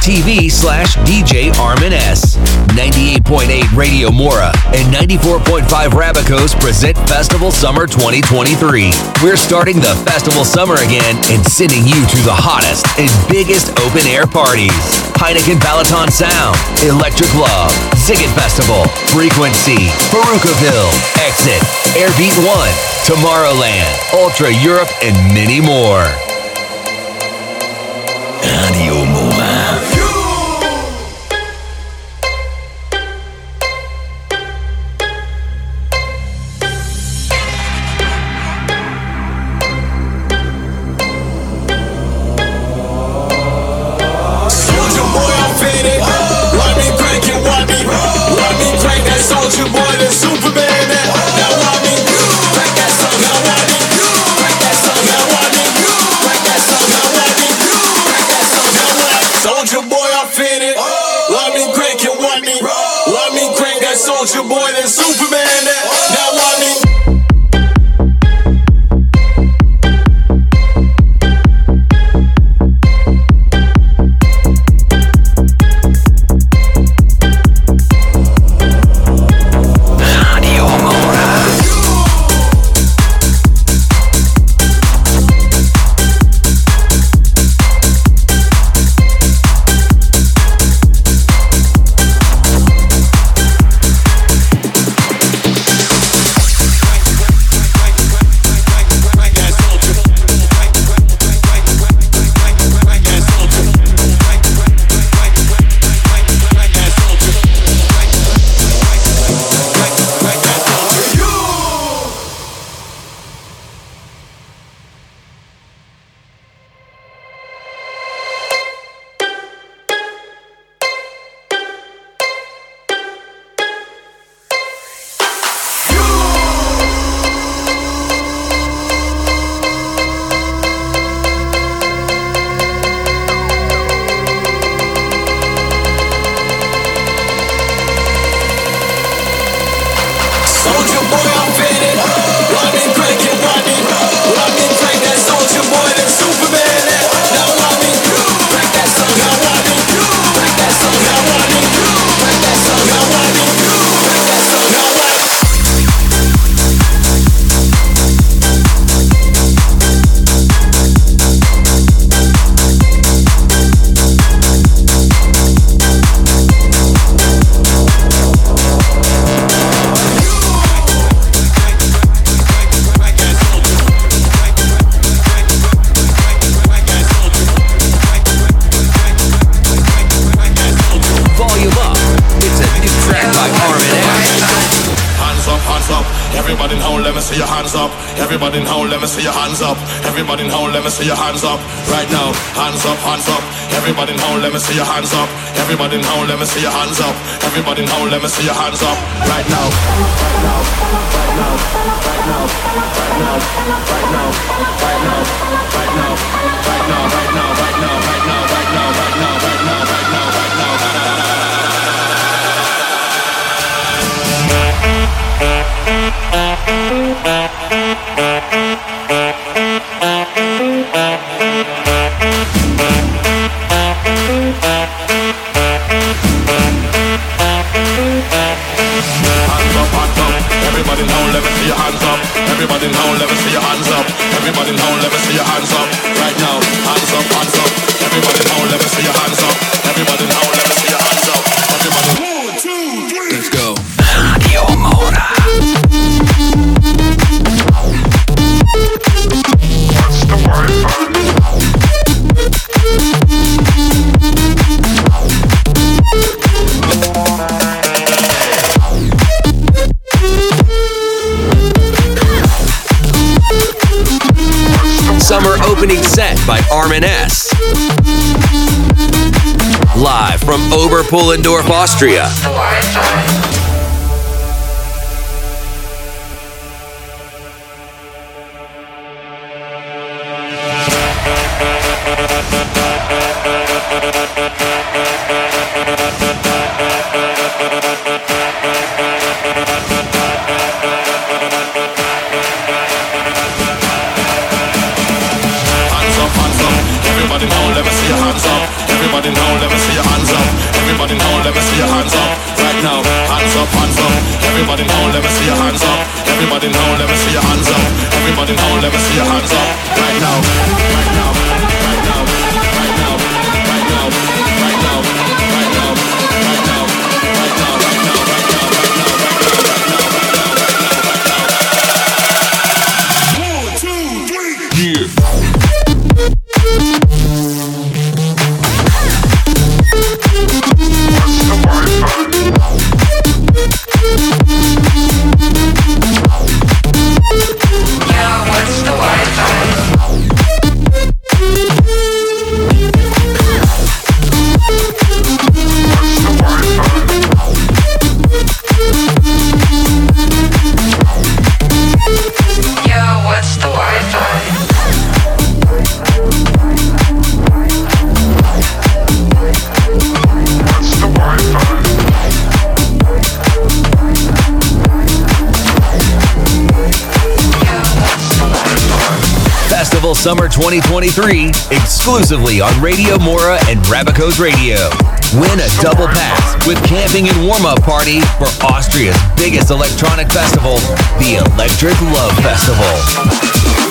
[SPEAKER 7] twitch.tv slash DJ Armin S. 98.8 Radio Mora and 94.5 Rabicos present Festival Summer 2023. We're starting the festival summer again and sending you to the hottest and biggest open air parties. Heineken Balaton Sound, Electric Love, Ziggit Festival, Frequency, Faroukaville, Exit, Airbeat One, Tomorrowland, Ultra Europe, and many more.
[SPEAKER 18] see your hands up. Everybody now, let me see your hands up. Everybody now, let me see your hands up right now.
[SPEAKER 7] Pullendorf, Austria. summer 2023 exclusively on Radio Mora and Rabico's Radio. Win a double pass with camping and warm-up party for Austria's biggest electronic festival, the Electric Love Festival.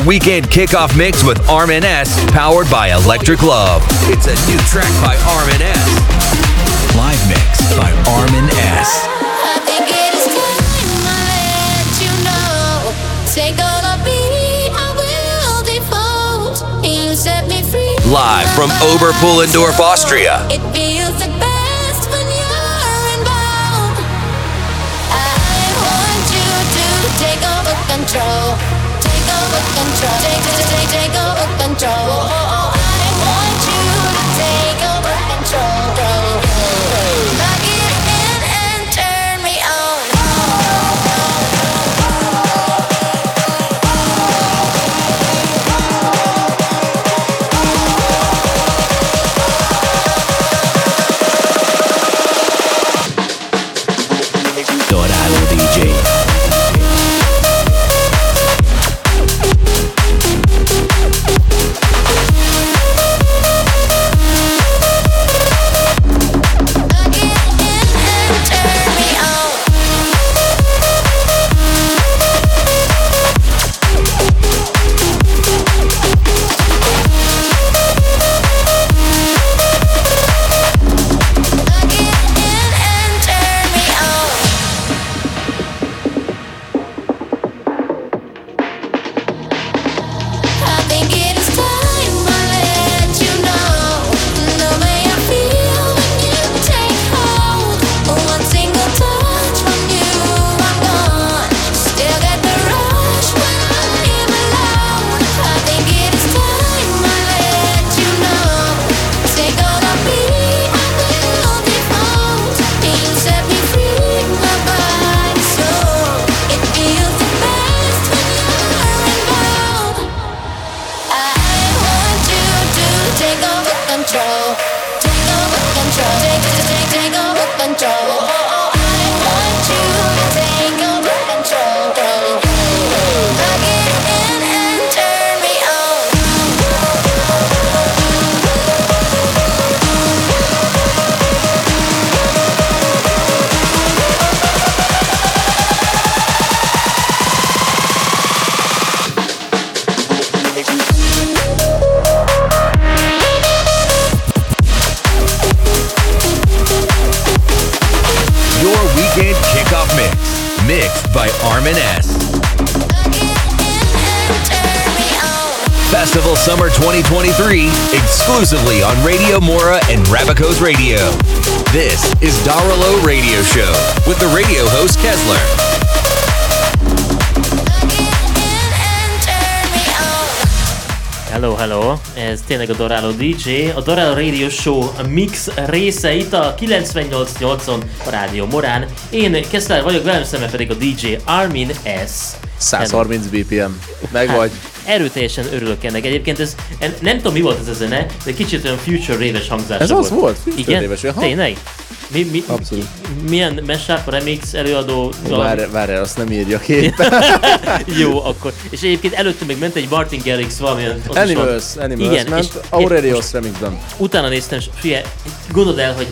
[SPEAKER 4] Your
[SPEAKER 7] weekend kickoff mix with Armin S, powered by Electric Love. It's a new track by Armin S. Live mix by Armin S.
[SPEAKER 6] I think it is
[SPEAKER 7] with the radio host Kesler.
[SPEAKER 8] Hello, hello! Ez tényleg a Doralo DJ, a Doralo Radio Show mix része itt a 98.8-on a Rádió Morán. Én Kessler vagyok, velem szemben pedig a DJ Armin S.
[SPEAKER 9] 130 BPM. Meg
[SPEAKER 8] Hát,
[SPEAKER 9] vagy.
[SPEAKER 8] Erőteljesen örülök ennek. Egyébként ez, nem tudom mi volt ez a zene, de kicsit olyan future réves hangzása
[SPEAKER 9] Ez
[SPEAKER 8] volt.
[SPEAKER 9] az volt? Future
[SPEAKER 8] Igen?
[SPEAKER 9] réves, aha.
[SPEAKER 8] Tényleg? Mi, mi,
[SPEAKER 9] Abszolút.
[SPEAKER 8] Milyen mashup, remix, előadó?
[SPEAKER 9] Várj, várj, azt nem írja ki. (laughs)
[SPEAKER 8] Jó, akkor. És egyébként előtte még ment egy Martin Garrix valamilyen...
[SPEAKER 9] Animals. Animals
[SPEAKER 8] Igen,
[SPEAKER 9] ment,
[SPEAKER 8] és-
[SPEAKER 9] Aurelios remixben.
[SPEAKER 8] utána néztem, és fie, gondold el, hogy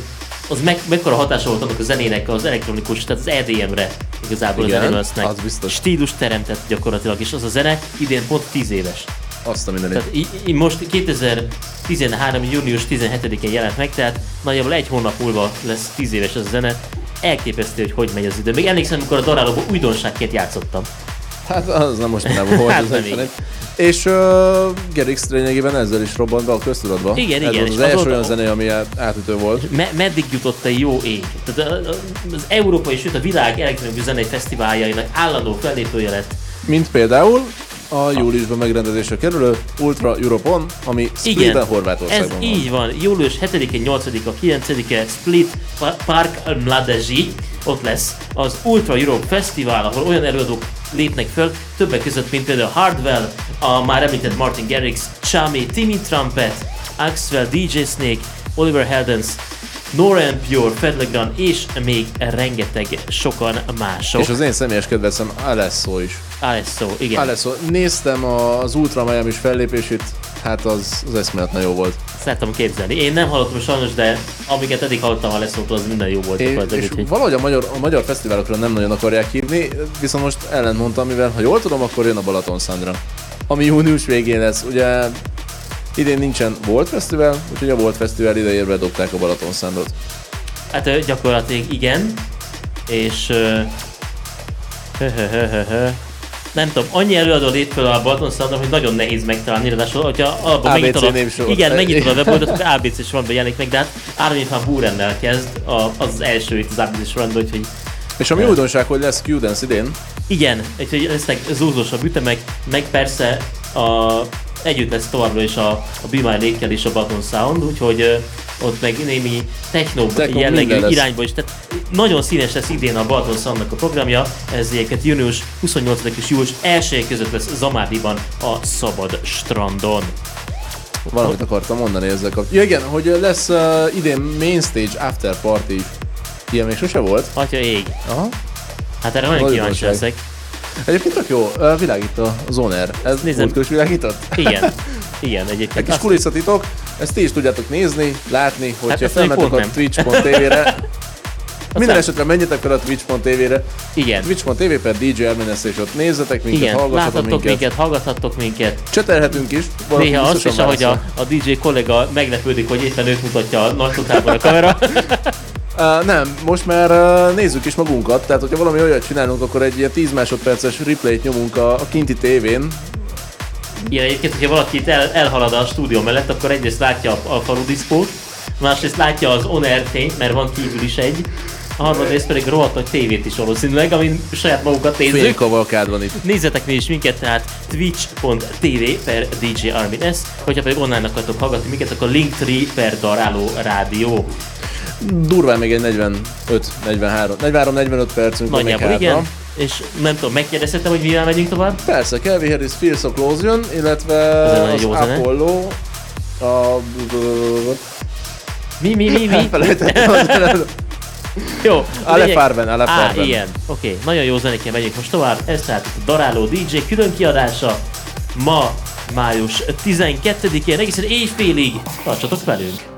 [SPEAKER 8] az meg, mekkora hatása volt annak a zenének az elektronikus, tehát az EDM-re igazából
[SPEAKER 9] Igen,
[SPEAKER 8] az Animalsnek.
[SPEAKER 9] az biztos.
[SPEAKER 8] Stílus teremtett gyakorlatilag, és az a zene idén pont 10 éves.
[SPEAKER 9] Azt a mindenit.
[SPEAKER 8] Tehát í- í- most 2013. június 17-én jelent meg, tehát nagyjából egy hónap múlva lesz 10 éves ez a zene. Elképesztő, hogy hogy megy az idő. Még emlékszem, amikor a darálóban újdonságként játszottam.
[SPEAKER 9] Hát az nem mostanában volt
[SPEAKER 8] Hát
[SPEAKER 9] az
[SPEAKER 8] nem.
[SPEAKER 9] És uh, Gerix lényegében ezzel is robbant be a köztudatba.
[SPEAKER 8] Igen,
[SPEAKER 9] Ez
[SPEAKER 8] igen,
[SPEAKER 9] volt az első olyan zene, ami át- átütő volt.
[SPEAKER 8] Me- meddig jutott a jó ég? Tehát az Európa és sőt a világ elektronikus zenei fesztiváljainak állandó fellépője lett.
[SPEAKER 9] Mint például a júliusban megrendezésre kerülő Ultra Europon, ami Splitben,
[SPEAKER 8] ez
[SPEAKER 9] Horvátországban van.
[SPEAKER 8] így van. Július 7-én, 8-a, 9-e Split Pa- Park Mladeži, ott lesz az Ultra Europe Fesztivál, ahol olyan előadók lépnek föl, többek között, mint például Hardwell, a már említett Martin Garrix, Chami, Timmy Trumpet, Axwell, DJ Snake, Oliver Heldens, Nora And Pure, Fed Legrand és még rengeteg sokan mások.
[SPEAKER 9] És az én személyes kedvencem Alesso is.
[SPEAKER 8] Alesso, igen.
[SPEAKER 9] Alesso. Néztem az Ultra Miami fellépését, hát az, az eszméletlen jó volt.
[SPEAKER 8] Szeretem képzelni. Én nem hallottam sajnos, de amiket eddig hallottam a leszótól, az minden jó volt. Gyakorlatilag,
[SPEAKER 9] és
[SPEAKER 8] úgyhogy-
[SPEAKER 9] valahogy a magyar, a magyar fesztiválokra nem nagyon akarják hívni, viszont most ellent mondtam, mivel ha jól tudom, akkor jön a Balaton Sandra. Ami június végén lesz. Ugye idén nincsen Volt Fesztivál, úgyhogy a Volt Fesztivál idejére bedobták a Balaton Sandot.
[SPEAKER 8] Hát gyakorlatilag igen, és hö. nem tudom, annyi előadó lép fel a Balaton Soundon, hogy nagyon nehéz megtalálni, ráadásul, hogyha
[SPEAKER 9] ABC
[SPEAKER 8] megnyitod a, igen, megnyitod (laughs) a weboldalt, akkor ABC sorban jelenik meg, de hát Armin van Burennel kezd, a, az az első itt az ABC sorban, úgyhogy
[SPEAKER 9] És ami újdonság, hogy lesz Q-Dance idén,
[SPEAKER 8] igen, úgyhogy lesznek zúzósabb ütemek, meg persze a, együtt lesz továbbra is a, a Be My Lake-kel és a Button Sound, úgyhogy ott meg némi techno,
[SPEAKER 9] Techno
[SPEAKER 8] jellegű irányba is. Tehát nagyon színes lesz idén a Button Soundnak a programja, ez egyébként június 28 és július 1 között lesz Zamárdiban a Szabad Strandon.
[SPEAKER 9] valamit akartam mondani ezzel kapcsolatban. Ja igen, hogy lesz uh, idén Main Stage After Party. Ilyen még sose volt.
[SPEAKER 8] Atya ég.
[SPEAKER 9] Aha.
[SPEAKER 8] Hát erre nagyon
[SPEAKER 9] Nagy
[SPEAKER 8] kíváncsi leszek.
[SPEAKER 9] Egyébként tök jó, uh, világít a Zoner. Ez
[SPEAKER 8] Nézem.
[SPEAKER 9] múltkor is világított?
[SPEAKER 8] Igen. (laughs) Igen, egyébként.
[SPEAKER 9] Egy kis kulisszatitok, ezt ti is tudjátok nézni, látni, hogyha
[SPEAKER 8] ezt még
[SPEAKER 9] felmentek a twitch.tv-re. (laughs) Minden
[SPEAKER 8] nem.
[SPEAKER 9] esetre menjetek fel a twitch.tv-re.
[SPEAKER 8] Igen.
[SPEAKER 9] Twitch.tv per DJ Armenes és ott nézzetek minket,
[SPEAKER 8] Igen,
[SPEAKER 9] hallgassatok minket.
[SPEAKER 8] minket, hallgathattok minket.
[SPEAKER 9] Csetelhetünk is.
[SPEAKER 8] Néha azt
[SPEAKER 9] biztosan
[SPEAKER 8] is, ahogy a, a DJ kollega meglepődik, hogy éppen őt mutatja a nagy a kamera. (laughs)
[SPEAKER 9] Uh, nem, most már uh, nézzük is magunkat, tehát hogyha valami olyat csinálunk, akkor egy ilyen 10 másodperces replayt nyomunk a, a kinti tévén.
[SPEAKER 8] Igen, egyébként, hogyha valaki itt el, elhalad a stúdió mellett, akkor egyrészt látja a, a falu diszkót, másrészt látja az on-air fényt, mert van kívül is egy, a harmadrészt pedig rohadt nagy tévét is valószínűleg, amin saját magukat nézzük.
[SPEAKER 9] Fénykavalkád van itt.
[SPEAKER 8] Nézzetek mi is minket, tehát twitch.tv per DJ Armin S, hogyha pedig online akartok hallgatni minket, akkor Linktree per Daráló Rádió.
[SPEAKER 9] Durván még egy 45, 43, 43-45 percünk van még hátra.
[SPEAKER 8] igen, és nem tudom, megkérdezhetem, hogy mivel megyünk tovább?
[SPEAKER 9] Persze, Kelvin Harris Feel So Close jön, illetve az
[SPEAKER 8] jó.
[SPEAKER 9] Apollo, a...
[SPEAKER 8] Mi, mi, mi, mi? (laughs) Jó.
[SPEAKER 9] Ale
[SPEAKER 8] lényeg-
[SPEAKER 9] Farben, Ale
[SPEAKER 8] Á, ilyen. Oké, okay. nagyon jó zenékkel megyünk most tovább. Ez tehát a Daráló DJ külön kiadása. Ma május 12-én, egészen éjfélig. Tartsatok velünk!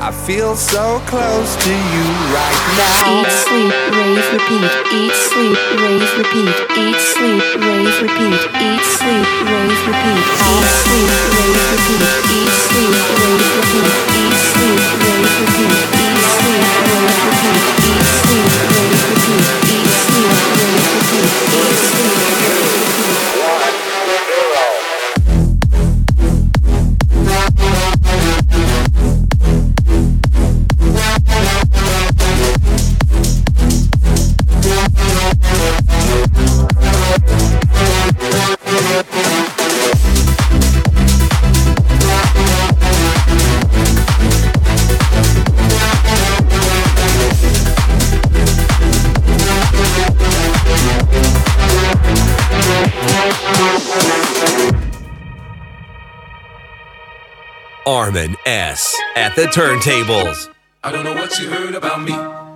[SPEAKER 19] I feel so close to you right now.
[SPEAKER 4] Eat, sleep, raise, repeat. Eat, sleep, raise, repeat. Eat, sleep, raise, repeat. Eat, sleep, raise, repeat. Eat, sleep, raise, repeat. Eat, sleep, raise, repeat. Eat, sleep, raise, repeat. Eat, sleep, raise, repeat. Eat, sleep, raise, repeat. Eat, sleep, raise, repeat. Eat, sleep, raise, repeat.
[SPEAKER 7] Carmen S. at the turntables.
[SPEAKER 20] I don't know what you heard about me,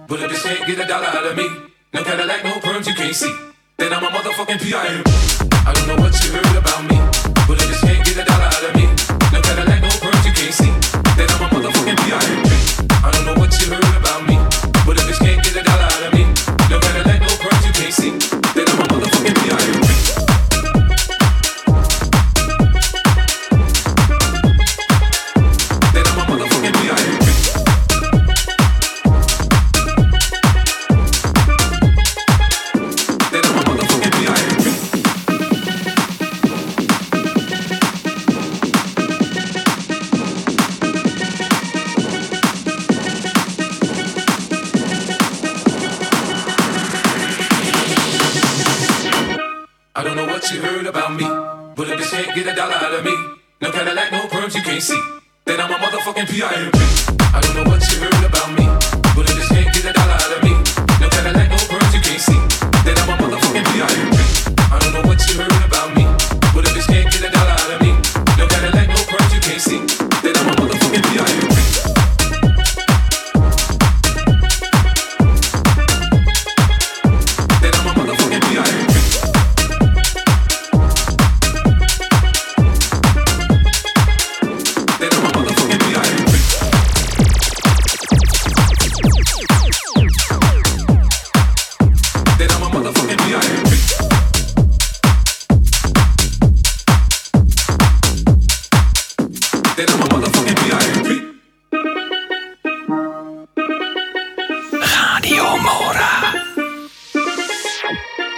[SPEAKER 20] but can't get a dollar out of me. No Cadillac, no perms, you can't see. Then I'm a motherfucking PIM. I don't know what you heard about me, but
[SPEAKER 7] FBI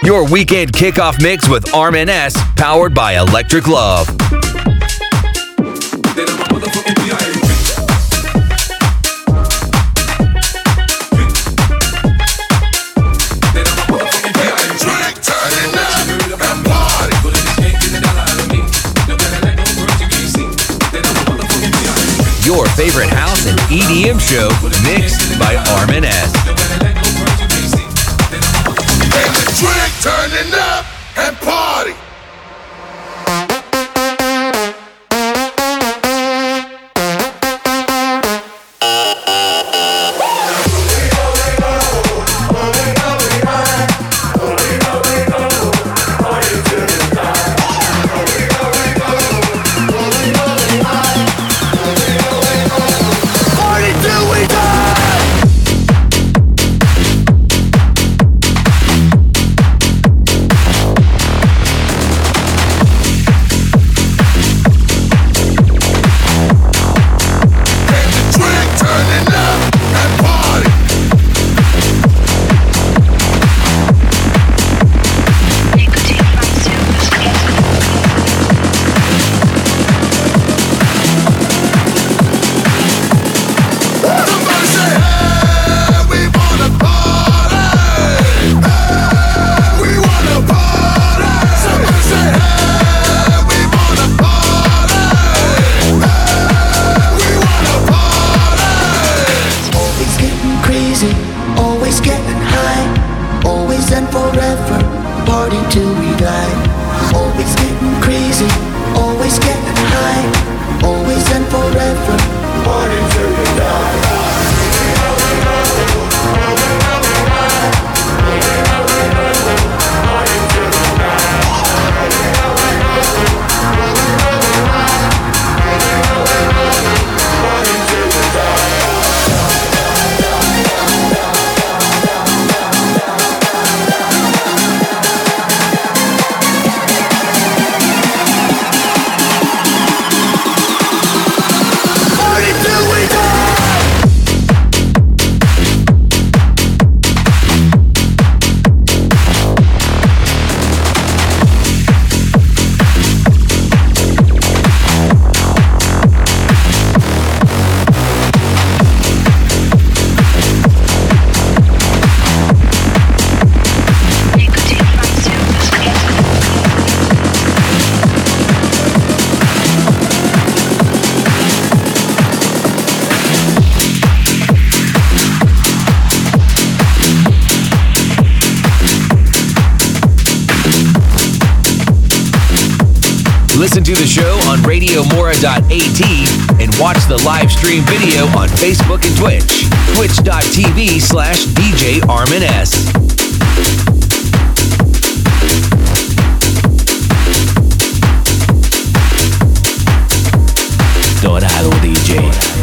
[SPEAKER 7] your weekend kickoff mix with Arm S, powered by Electric Love. Your favorite house and EDM show mixed by Arm S.
[SPEAKER 18] turning up.
[SPEAKER 7] stream video on Facebook and Twitch. Twitch.tv slash DJ Armin S.
[SPEAKER 21] Dorado DJ.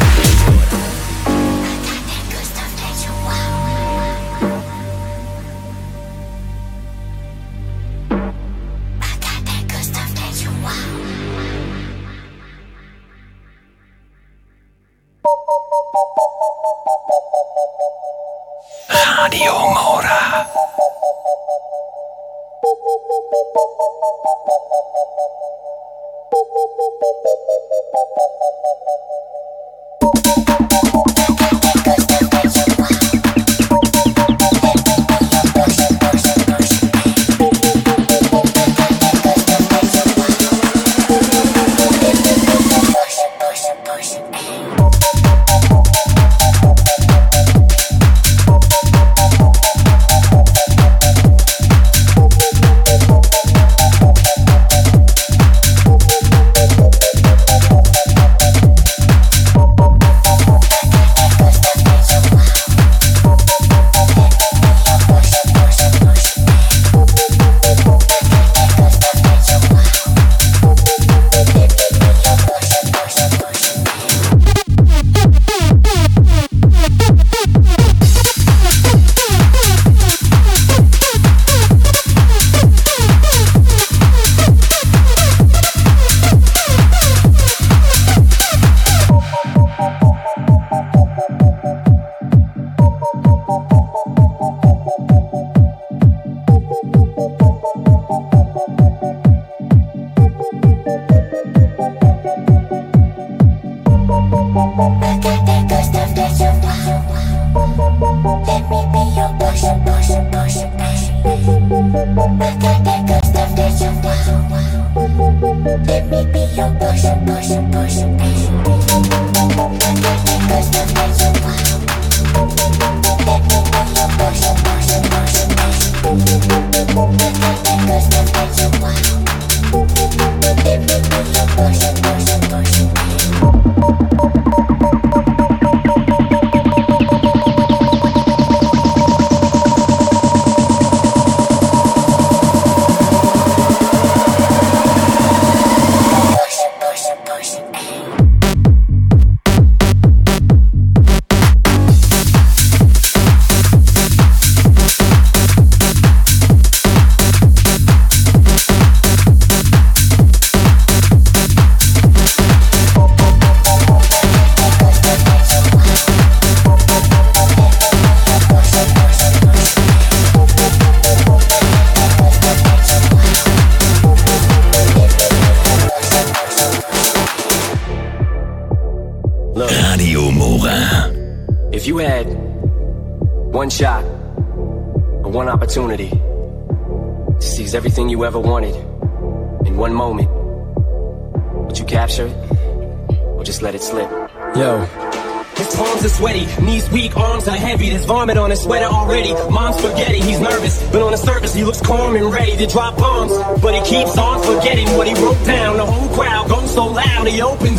[SPEAKER 15] Vomit on his sweater already. Mom's spaghetti, he's nervous. But on the surface, he looks calm and ready to drop bombs. But he keeps on forgetting what he wrote down. The whole crowd goes so loud, he opens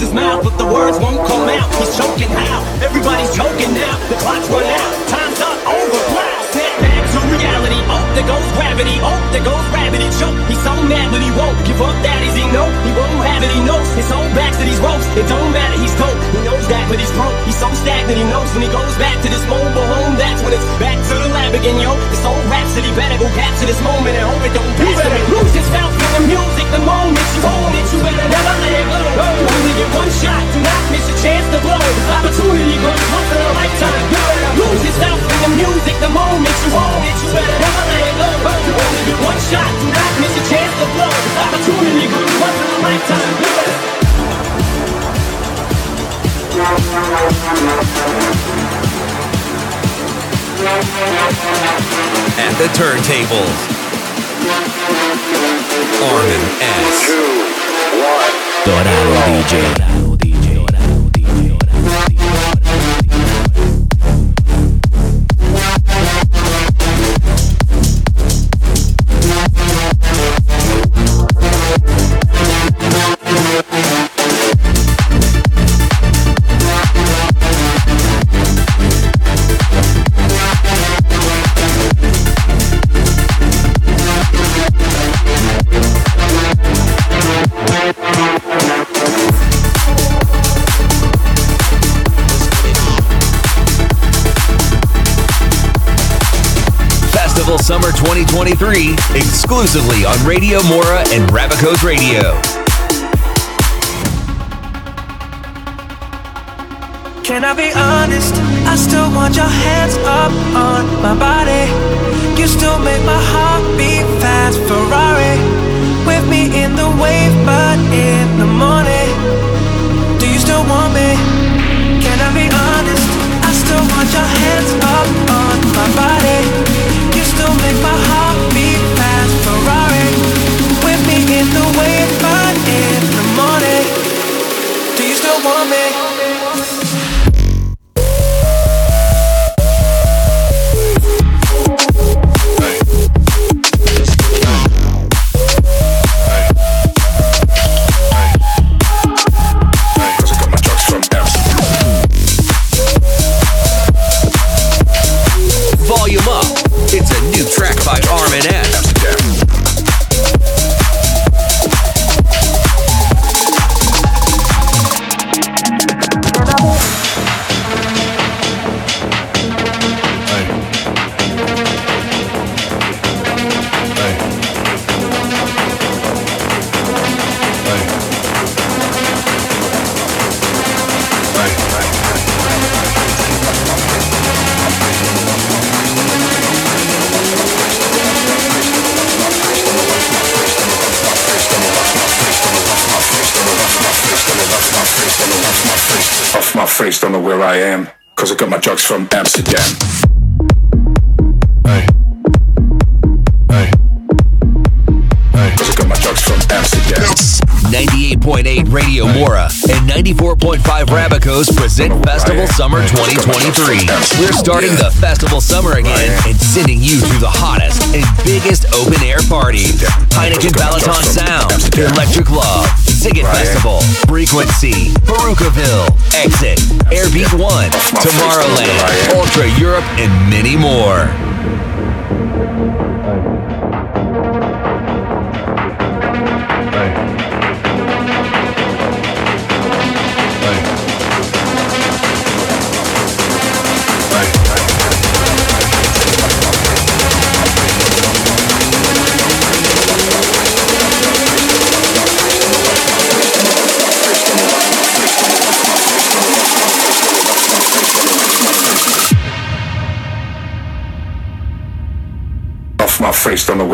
[SPEAKER 15] moment
[SPEAKER 7] at the turntables. Armin S.
[SPEAKER 21] Dorado DJ.
[SPEAKER 7] 2023 exclusively on Radio Mora and Rabicos Radio.
[SPEAKER 21] Can I be honest? I still want your hands up on my body. You still make my heart beat fast. Ferrari with me in the wave, but in the morning. Do you still want me? Can I be honest? I still want your hands up on my body.
[SPEAKER 7] coming. Present Festival Summer 2023. We're starting the festival summer again and sending you to the hottest and biggest open air party. Heineken Balaton Sound, Electric Love, Ziggit Festival, Frequency, Baruchaville, Exit, Airbeat One, Tomorrowland, Ultra Europe, and many more.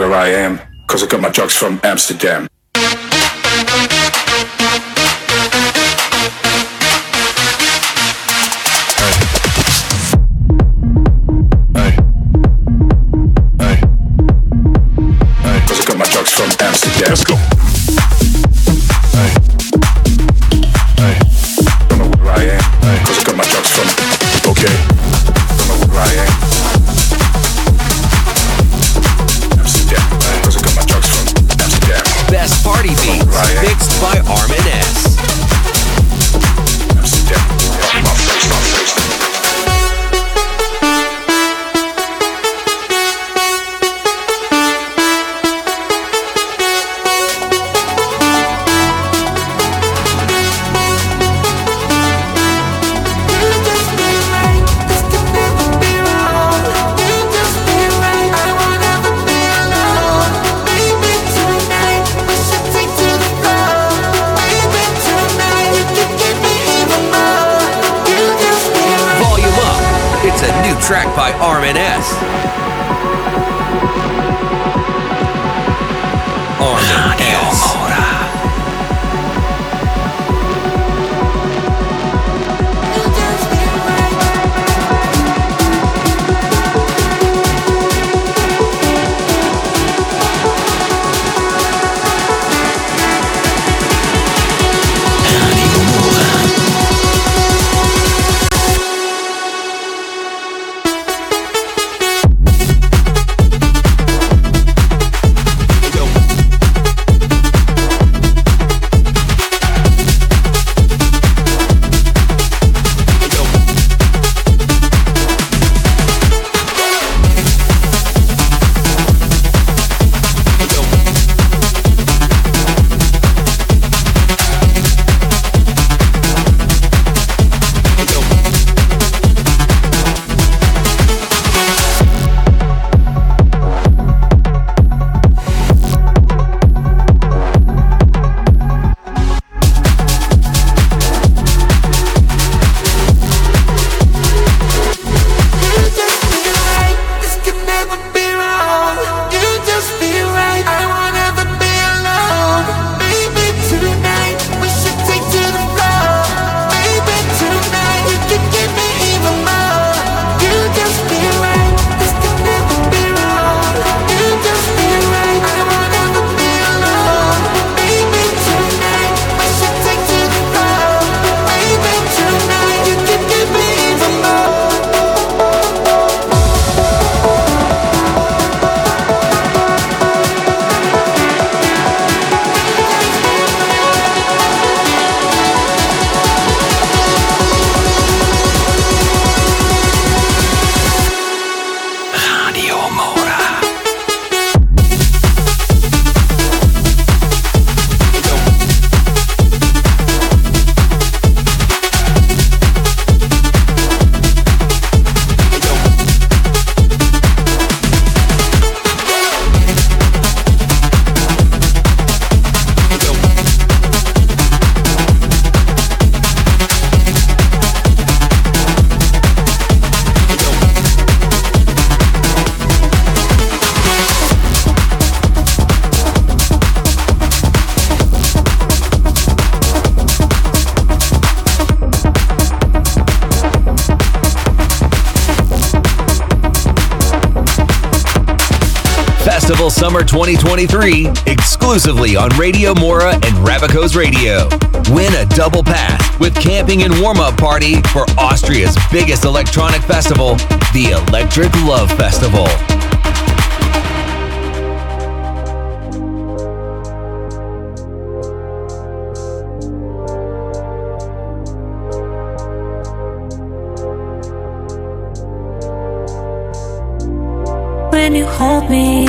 [SPEAKER 3] Where I am. Cause I got my drugs from Amsterdam.
[SPEAKER 7] Summer 2023, exclusively on Radio Mora and Ravicos Radio. Win a double pass with camping and warm up party for Austria's biggest electronic festival, the Electric Love Festival.
[SPEAKER 22] when you hold me.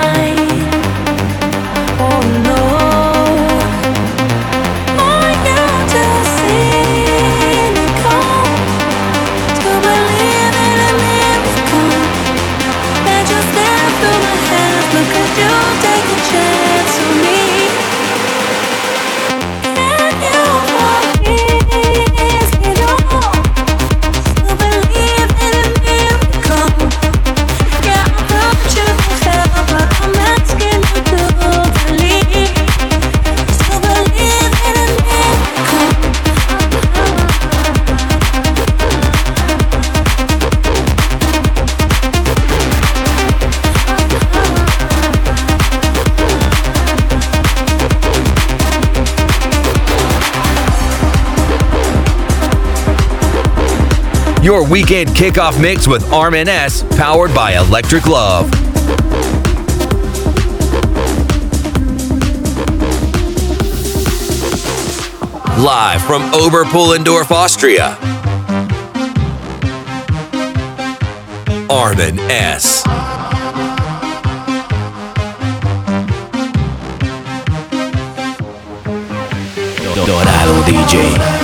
[SPEAKER 7] Your weekend kickoff mix with Armin S, powered by Electric Love. Live from Oberpullendorf, Austria. Armin S.
[SPEAKER 21] Doráló DJ.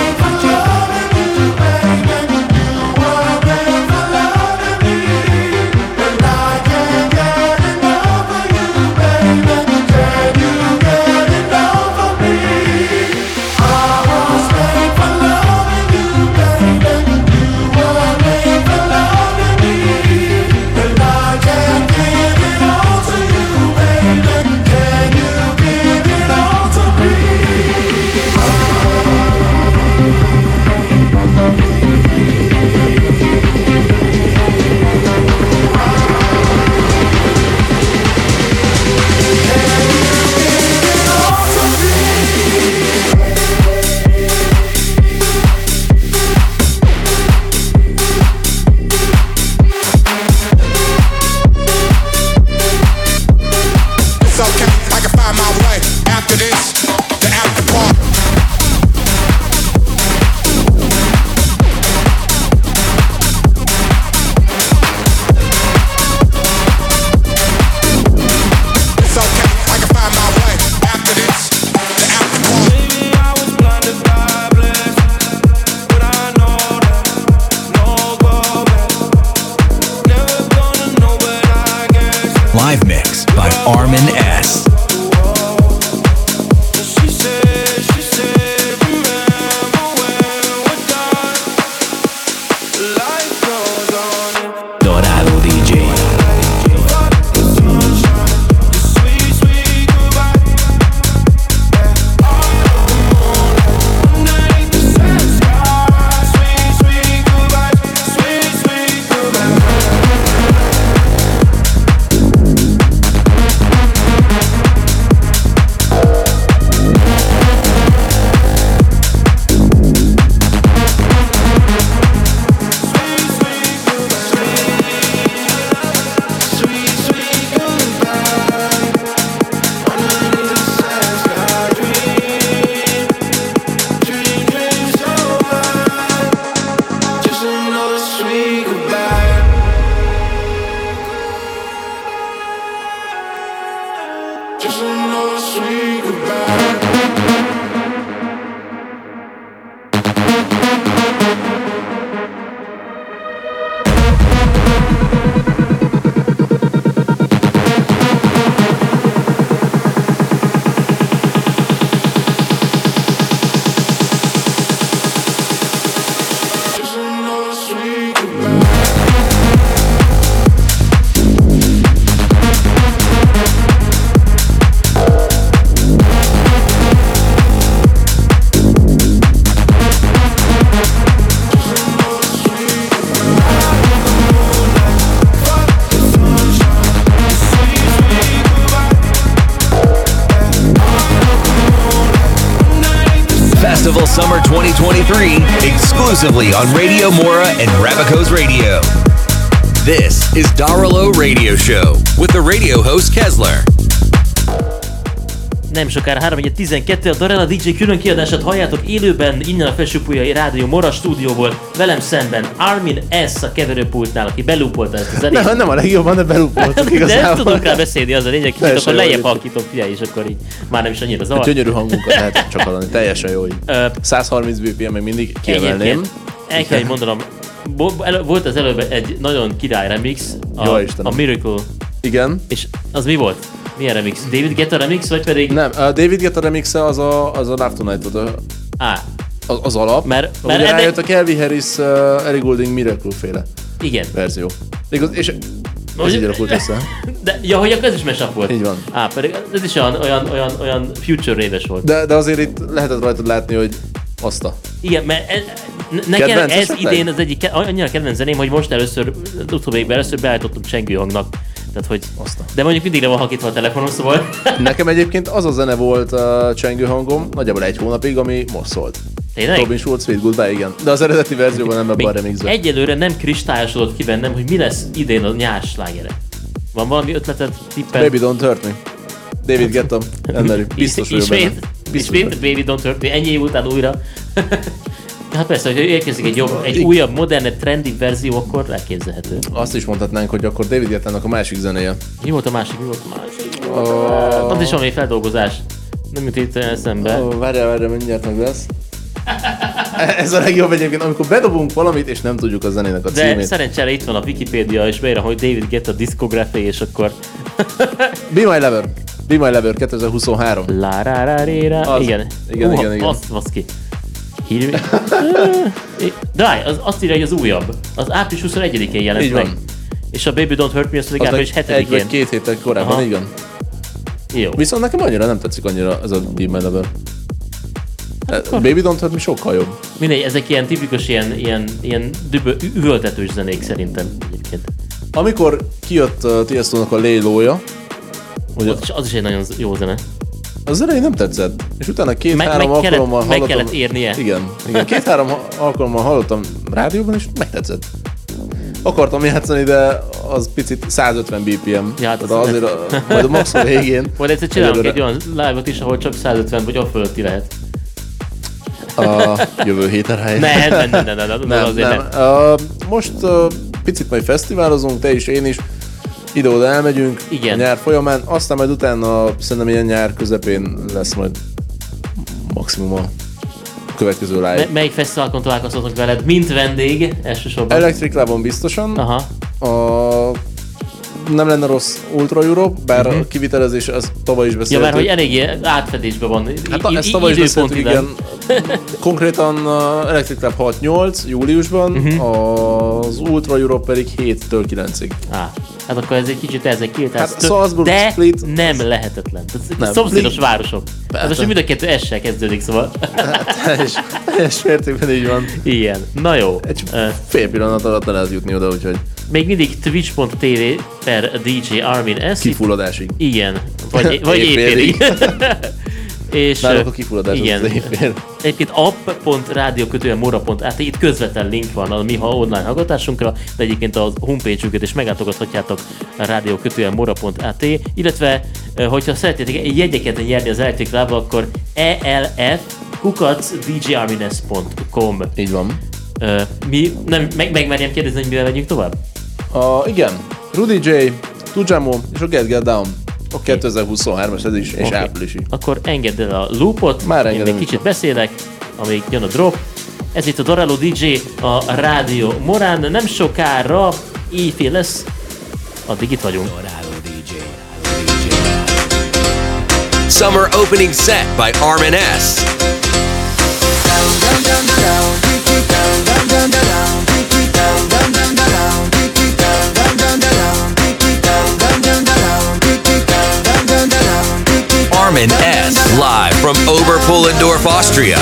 [SPEAKER 8] Nem sokára 3 12 a Darella DJ külön kiadását halljátok élőben innen a Felsőpulyai Rádió Mora stúdióból. Velem szemben Armin S. a keverőpultnál, aki belúpolta ezt a zenét.
[SPEAKER 9] Nem, nem a legjobban, de belúpoltuk
[SPEAKER 8] De
[SPEAKER 9] igazából.
[SPEAKER 8] nem tudunk rá beszélni, az a lényeg, hogy akkor lejjebb halkítom, figyelj, és akkor így már nem is annyira zavar.
[SPEAKER 9] gyönyörű hangunkat lehet csak hallani, teljesen jó így. 130 BPM még mindig kiemelném.
[SPEAKER 8] El kell, hogy mondanom, volt az előbb egy nagyon király remix, a,
[SPEAKER 9] Jó
[SPEAKER 8] a Miracle.
[SPEAKER 9] Igen.
[SPEAKER 8] És az mi volt? Milyen remix? David Guetta remix, vagy pedig...
[SPEAKER 9] Nem, a David Guetta remixe az a, az a Love Tonight. A,
[SPEAKER 8] Á.
[SPEAKER 9] Az, az alap.
[SPEAKER 8] Mert-
[SPEAKER 9] Ugye
[SPEAKER 8] mert ennek-
[SPEAKER 9] rájött a Calvin Harris uh, Ellie Goulding Miracle féle
[SPEAKER 8] Igen.
[SPEAKER 9] verzió. Igaz, és ez így alakult össze.
[SPEAKER 8] De, ja, hogy akkor ez is mashup volt.
[SPEAKER 9] Így van.
[SPEAKER 8] Á, pedig ez is olyan, olyan, olyan, olyan future réves volt.
[SPEAKER 9] De, de azért itt lehetett rajtad látni, hogy azt a.
[SPEAKER 8] Igen, mert ez, ne- nekem
[SPEAKER 9] Kedvenc
[SPEAKER 8] ez
[SPEAKER 9] esetleg?
[SPEAKER 8] idén az egyik, annyira kedvenc zeném, hogy most először, utóbbékben először beállítottam csengő hangnak. Tehát, hogy, de mondjuk mindig le van halkítva a telefonom, szóval (laughs)
[SPEAKER 9] Nekem egyébként az a zene volt a csengő hangom, nagyjából egy hónapig, ami most szólt.
[SPEAKER 8] Tényleg?
[SPEAKER 9] Robin Schulz, Sweet Goodbye, igen. De az eredeti verzióban nem ebben a remixben.
[SPEAKER 8] egyelőre nem kristályosodott ki bennem, hogy mi lesz idén a nyás slágere. Van valami ötleted, tippel?
[SPEAKER 9] Baby Don't Hurt Me. David Guetta, Emery. (laughs) Biztos vagyok benne.
[SPEAKER 8] Ismét Baby Don't Hurt Me, ennyi év után újra. (laughs) hát persze, hogy érkezik egy, jobb, egy újabb, modern, trendy verzió, akkor elképzelhető.
[SPEAKER 9] Azt is mondhatnánk, hogy akkor David Guetta-nak a másik zenéje.
[SPEAKER 8] Mi volt a másik? Mi volt a másik?
[SPEAKER 9] Uh,
[SPEAKER 8] Az is valami feldolgozás. Nem jut itt eszembe.
[SPEAKER 9] Ó, várjál, várjál, mindjárt meg lesz. (laughs) Ez a legjobb egyébként, amikor bedobunk valamit, és nem tudjuk a zenének a
[SPEAKER 8] De
[SPEAKER 9] címét.
[SPEAKER 8] szerencsére itt van a Wikipédia, és beírom, hogy David Guetta discography, és akkor... (laughs)
[SPEAKER 9] Be My Lover. Be My Lover 2023.
[SPEAKER 8] La ra ra ré ra.
[SPEAKER 9] Az.
[SPEAKER 8] Igen.
[SPEAKER 9] Igen,
[SPEAKER 8] Uha,
[SPEAKER 9] igen, igen.
[SPEAKER 8] Azt, azt ki. Hír... (laughs) De állj, az azt írja, hogy az újabb. Az április 21-én jelent meg. És a Baby Don't Hurt Me, az pedig április
[SPEAKER 9] meg egy vagy
[SPEAKER 8] 7-én.
[SPEAKER 9] két héttel korábban,
[SPEAKER 8] Aha.
[SPEAKER 9] igen.
[SPEAKER 8] Jó.
[SPEAKER 9] Viszont nekem annyira nem tetszik annyira ez a My Lover. Hát, Baby Don't Hurt Me sokkal jobb.
[SPEAKER 8] Mindegy, ezek ilyen tipikus, ilyen, ilyen, ilyen dübö, üvöltetős zenék szerintem egyébként.
[SPEAKER 9] Amikor kijött uh, a Lélója, ugye,
[SPEAKER 8] Az is, az is egy nagyon jó zene.
[SPEAKER 9] Az elején nem tetszett. És utána
[SPEAKER 8] Meg-
[SPEAKER 9] két-három
[SPEAKER 8] meg kellett-
[SPEAKER 9] alkalommal
[SPEAKER 8] meg
[SPEAKER 9] hallottam.
[SPEAKER 8] kellett érnie.
[SPEAKER 9] Igen, igen két-három alkalommal hallottam rádióban, és megtetszett. Akartam játszani, de az picit 150 BPM.
[SPEAKER 8] Ja, hát az-
[SPEAKER 9] azért a, majd a max a végén.
[SPEAKER 8] Majd egyszer csinálunk egy olyan live-ot is, ahol csak 150 vagy a fölötti lehet.
[SPEAKER 9] a jövő héten rájön.
[SPEAKER 8] Nem, nem, nem, nem, nem, nem,
[SPEAKER 9] nem,
[SPEAKER 8] azért
[SPEAKER 9] nem. Uh, most uh, picit majd fesztiválozunk, te is, én is. Ide-oda elmegyünk
[SPEAKER 8] Igen.
[SPEAKER 9] a nyár folyamán, aztán majd utána szerintem ilyen nyár közepén lesz majd maximum a következő live.
[SPEAKER 8] Me- melyik fesztiválkon találkozhatunk veled, mint vendég elsősorban?
[SPEAKER 9] Electric Lab-on biztosan.
[SPEAKER 8] Aha.
[SPEAKER 9] A, nem lenne rossz Ultra Europe, bár
[SPEAKER 8] Mhm.
[SPEAKER 9] a kivitelezés, az tavaly is
[SPEAKER 8] Ja,
[SPEAKER 9] beszéltük.
[SPEAKER 8] mert hogy eléggé átfedésben van.
[SPEAKER 9] Hát
[SPEAKER 8] I-
[SPEAKER 9] ezt
[SPEAKER 8] i-
[SPEAKER 9] tavaly is beszéltük, igen. Konkrétan uh, Electric Lab 6-8 júliusban,
[SPEAKER 8] Mhm.
[SPEAKER 9] az Ultra Europe pedig 7-től 9-ig.
[SPEAKER 8] Á, hát akkor ez egy kicsit ezek kiirtás.
[SPEAKER 9] Hát Salzburg,
[SPEAKER 8] de
[SPEAKER 9] Split-
[SPEAKER 8] nem lehetetlen.
[SPEAKER 9] Nem,
[SPEAKER 8] szomszédos
[SPEAKER 9] Split-
[SPEAKER 8] városok. Hát most mind a kettő S-sel kezdődik, szóval.
[SPEAKER 9] teljes, teljes mértékben így van.
[SPEAKER 8] Igen. Na jó.
[SPEAKER 9] Egy fél pillanat alatt le lehet jutni oda, úgyhogy
[SPEAKER 8] Még mindig twitch.tv per DJ Armin S.
[SPEAKER 9] kifulladásig.
[SPEAKER 8] Igen. Vagy, vagy
[SPEAKER 9] Éjfélig. (laughs)
[SPEAKER 8] És
[SPEAKER 9] Nálunk
[SPEAKER 8] ö,
[SPEAKER 9] a kifulladás
[SPEAKER 8] igen.
[SPEAKER 9] az éjfél.
[SPEAKER 8] Egyébként app.radiokötően.mora.at itt közvetlen link van a mi ha online hallgatásunkra, de egyébként a homepage-ünket is meglátogathatjátok radiokötően.mora.at, illetve hogyha szeretnétek jegyeket nyerni az Electric Lab, akkor elf kukacdjarmines.com
[SPEAKER 9] Így van.
[SPEAKER 8] Mi, nem, meg, megmerjem kérdezni, hogy mivel megyünk tovább?
[SPEAKER 9] A, igen, Rudy J, Tujamo és a Get Get Down. A 2023-as ez is, és
[SPEAKER 8] Oké.
[SPEAKER 9] áprilisi.
[SPEAKER 8] Akkor engedd el a loopot,
[SPEAKER 9] Már
[SPEAKER 8] én még kicsit beszélek, amíg jön a drop. Ez itt a Doralo DJ, a Rádió Morán, nem sokára éjfél lesz, addig itt vagyunk.
[SPEAKER 7] Summer opening set by Armin S. Armin S. live from Oberpullendorf, Austria.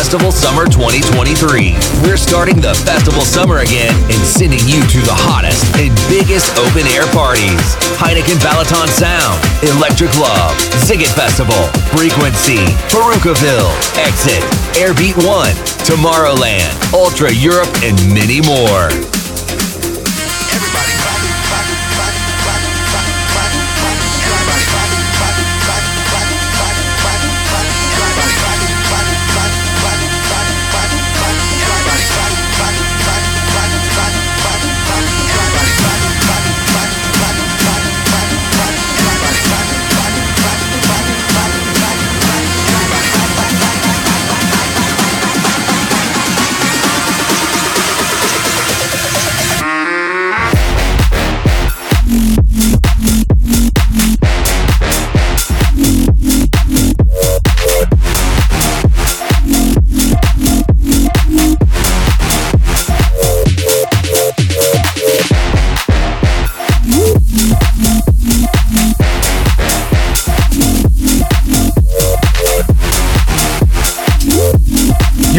[SPEAKER 7] Festival Summer 2023. We're starting the festival summer again and sending you to the hottest and biggest open air parties. Heineken Balaton Sound, Electric Love, Ziggit Festival, Frequency, Perukaville, Exit, Airbeat One, Tomorrowland, Ultra Europe, and many more.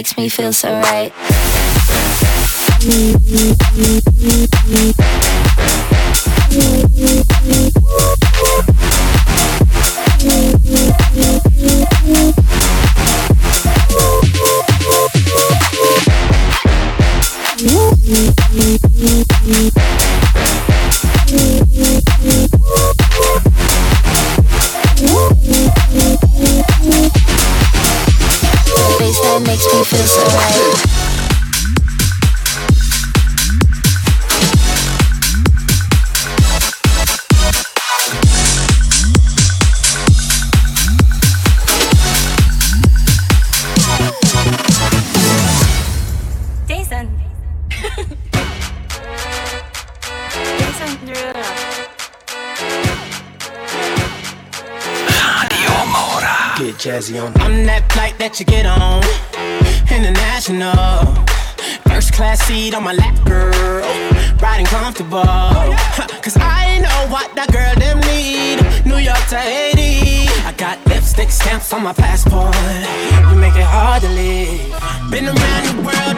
[SPEAKER 6] makes me feel so right.
[SPEAKER 15] Hard to leave. Been around the world,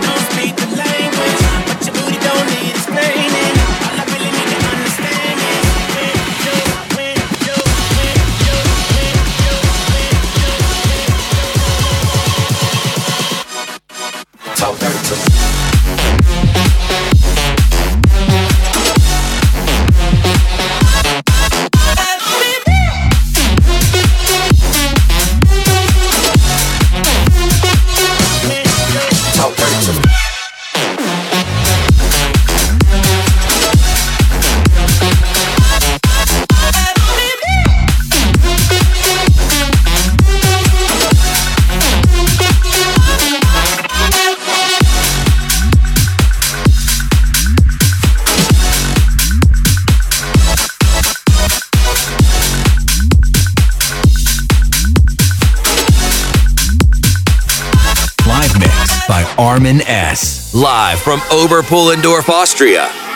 [SPEAKER 7] Live from Oberpullendorf, Austria.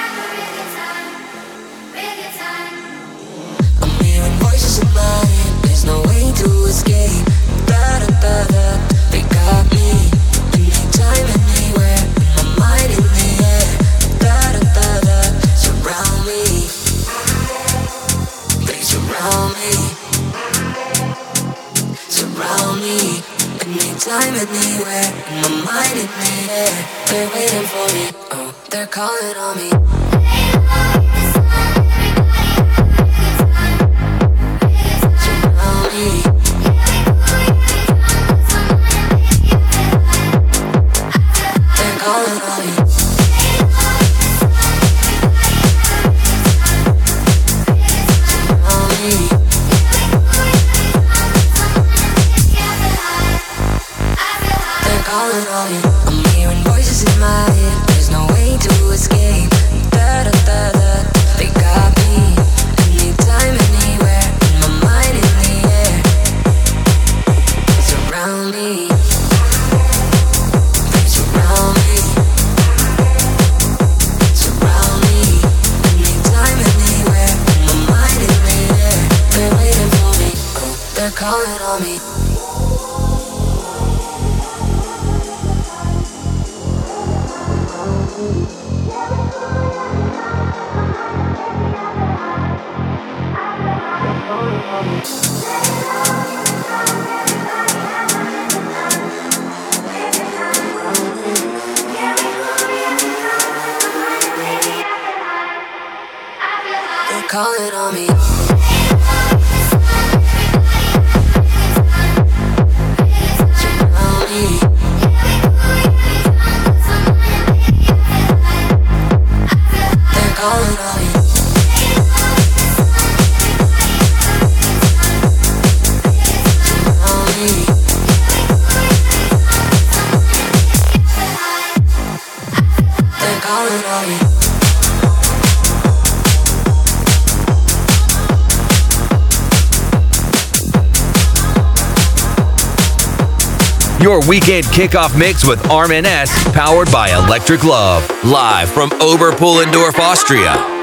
[SPEAKER 6] weekend kickoff mix with Armin S, powered by Electric Love, live from Oberpullendorf, Austria.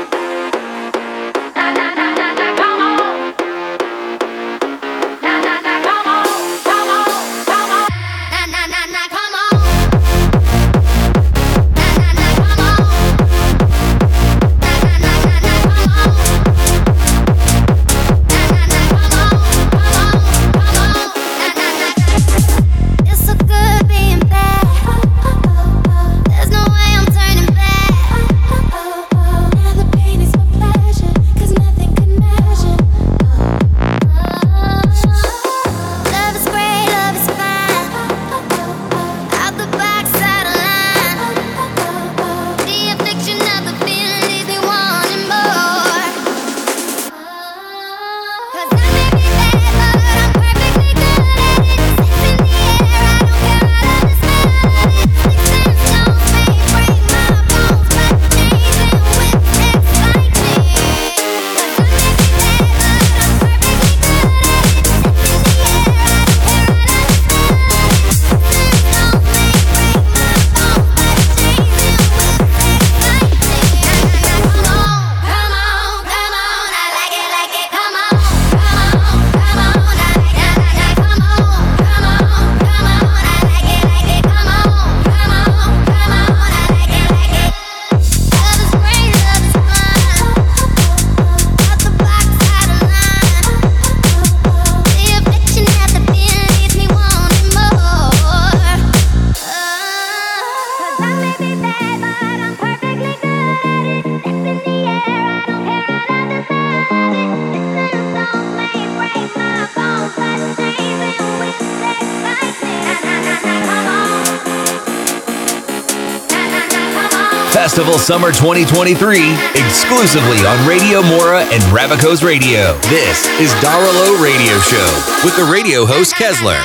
[SPEAKER 6] Musical Summer 2023 exclusively on Radio Mora and Rabico's Radio. This is Daralo Radio Show with the radio host Kesler.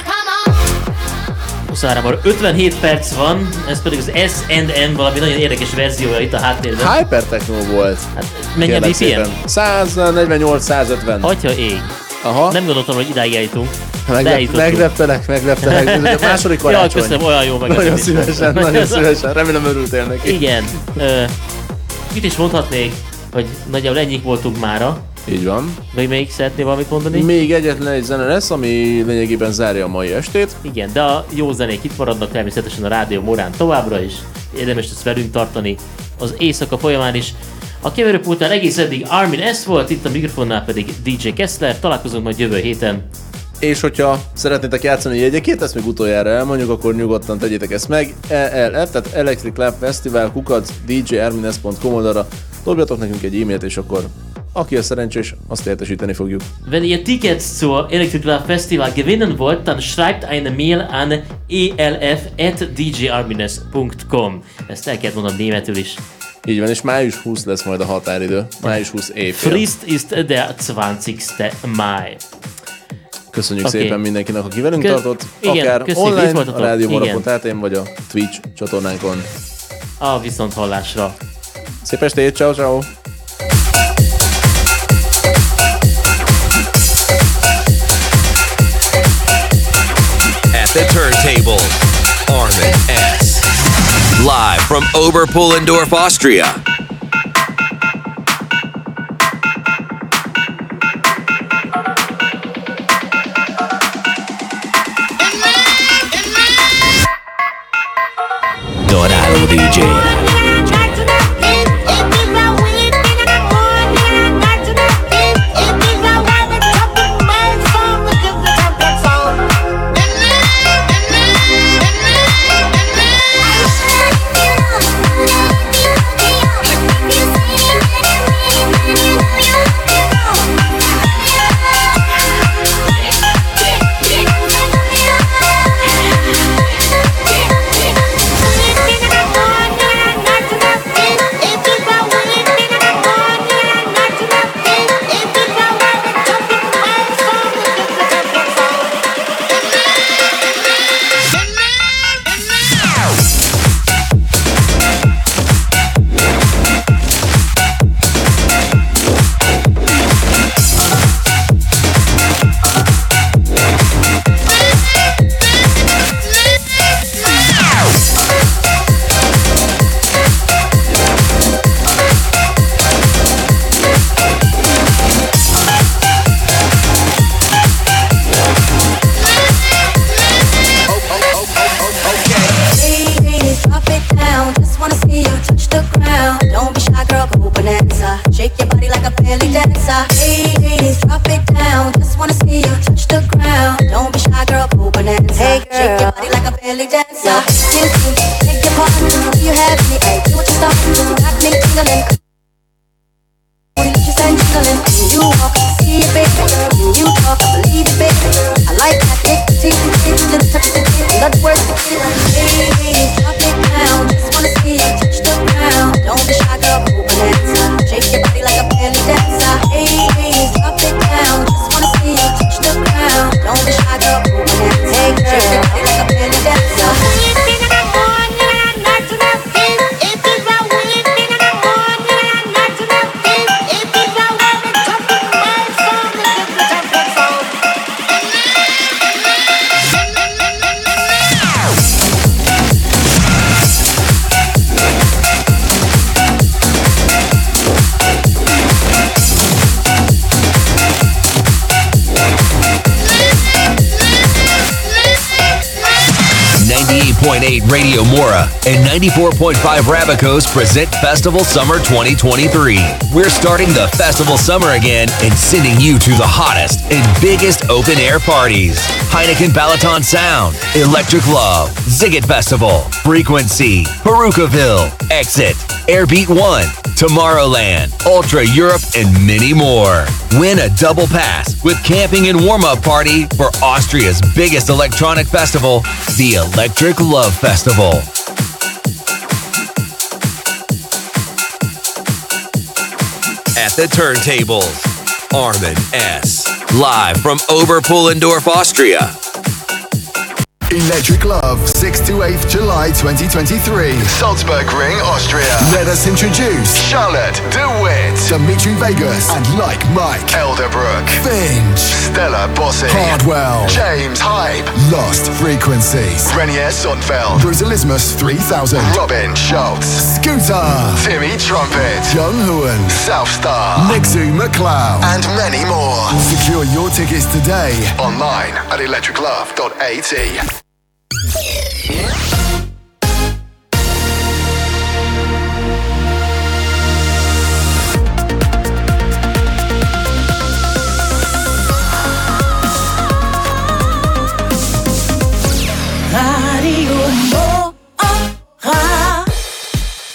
[SPEAKER 8] 23 57 perc van, ez pedig az S&M valami nagyon érdekes verziója itt a háttérben.
[SPEAKER 9] Hány perteknó volt? Hát
[SPEAKER 8] mennyi a BPM?
[SPEAKER 9] 148-150.
[SPEAKER 8] Atya ég.
[SPEAKER 9] Aha.
[SPEAKER 8] Nem gondoltam, hogy idáig eljutunk.
[SPEAKER 9] Meglep, megleptelek, megleptelek. Ez a második (laughs) karácsony.
[SPEAKER 8] Jaj, köszönöm, olyan jó
[SPEAKER 9] meg.
[SPEAKER 8] Nagyon
[SPEAKER 9] szívesen, nagyon (laughs) szívesen. Remélem örültél neki.
[SPEAKER 8] Igen. Ö, mit is mondhatnék, hogy nagyjából ennyik voltunk mára.
[SPEAKER 9] Így van.
[SPEAKER 8] Még még szeretnél valamit mondani?
[SPEAKER 9] Még egyetlen egy zene lesz, ami lényegében zárja a mai estét.
[SPEAKER 8] Igen, de a jó zenék itt maradnak természetesen a Rádió Morán továbbra is. Érdemes ezt velünk tartani az éjszaka folyamán is. A keverőpultán egész eddig Armin S volt, itt a mikrofonnál pedig DJ Kessler. Találkozunk majd jövő héten
[SPEAKER 9] és hogyha szeretnétek játszani a jegyekét, ezt még utoljára elmondjuk, akkor nyugodtan tegyétek ezt meg. ELF, tehát Electric Lab Festival, kukac, djermines.com oldalra. Dobjatok nekünk egy e-mailt, és akkor aki a szerencsés, azt értesíteni fogjuk.
[SPEAKER 8] Wenn ihr Tickets zur Electric Love Festival gewinnen wollt, dann schreibt eine Mail an elf.djarmines.com. Ezt el kell mondanom németül is.
[SPEAKER 9] Így van, és május 20 lesz majd a határidő. Május 20 év.
[SPEAKER 8] Frist ist der 20. Mai.
[SPEAKER 9] Köszönjük
[SPEAKER 8] Oké.
[SPEAKER 9] szépen mindenkinek, aki velünk
[SPEAKER 8] Kö-
[SPEAKER 9] tartott,
[SPEAKER 8] igen,
[SPEAKER 9] akár
[SPEAKER 8] köszönjük,
[SPEAKER 9] online, a
[SPEAKER 8] Igen.
[SPEAKER 9] átén, vagy a Twitch csatornánkon.
[SPEAKER 8] A viszont hallásra.
[SPEAKER 9] Szép estét, ciao ciao!
[SPEAKER 7] At the turntables, Armin S. Live from Oberpullendorf, Austria.
[SPEAKER 21] DJ.
[SPEAKER 7] 94.5 Rabicos present Festival Summer 2023. We're starting the festival summer again and sending you to the hottest and biggest open air parties. Heineken Balaton Sound, Electric Love, Ziggit Festival, Frequency, Perukaville, Exit, Airbeat One, Tomorrowland, Ultra Europe, and many more. Win a double pass with camping and warm up party for Austria's biggest electronic festival, the Electric Love Festival. At the turntables, Armin S. Live from Oberpullendorf, Austria.
[SPEAKER 1] Electric Love, 6th to 8th July 2023. Salzburg Ring, Austria. Let us introduce Charlotte, DeWitt, Dimitri Vegas, and Like Mike, Elderbrook, Finch, Stella Bossy, Hardwell, James Hype, Lost Frequencies, Renier Sonfeld, Brutalismus 3000, Robin Schultz, Scooter, Timmy Trumpet, Young Huen, Southstar, Nixu McLeod, and many more. Secure your tickets today. Online at electriclove.at.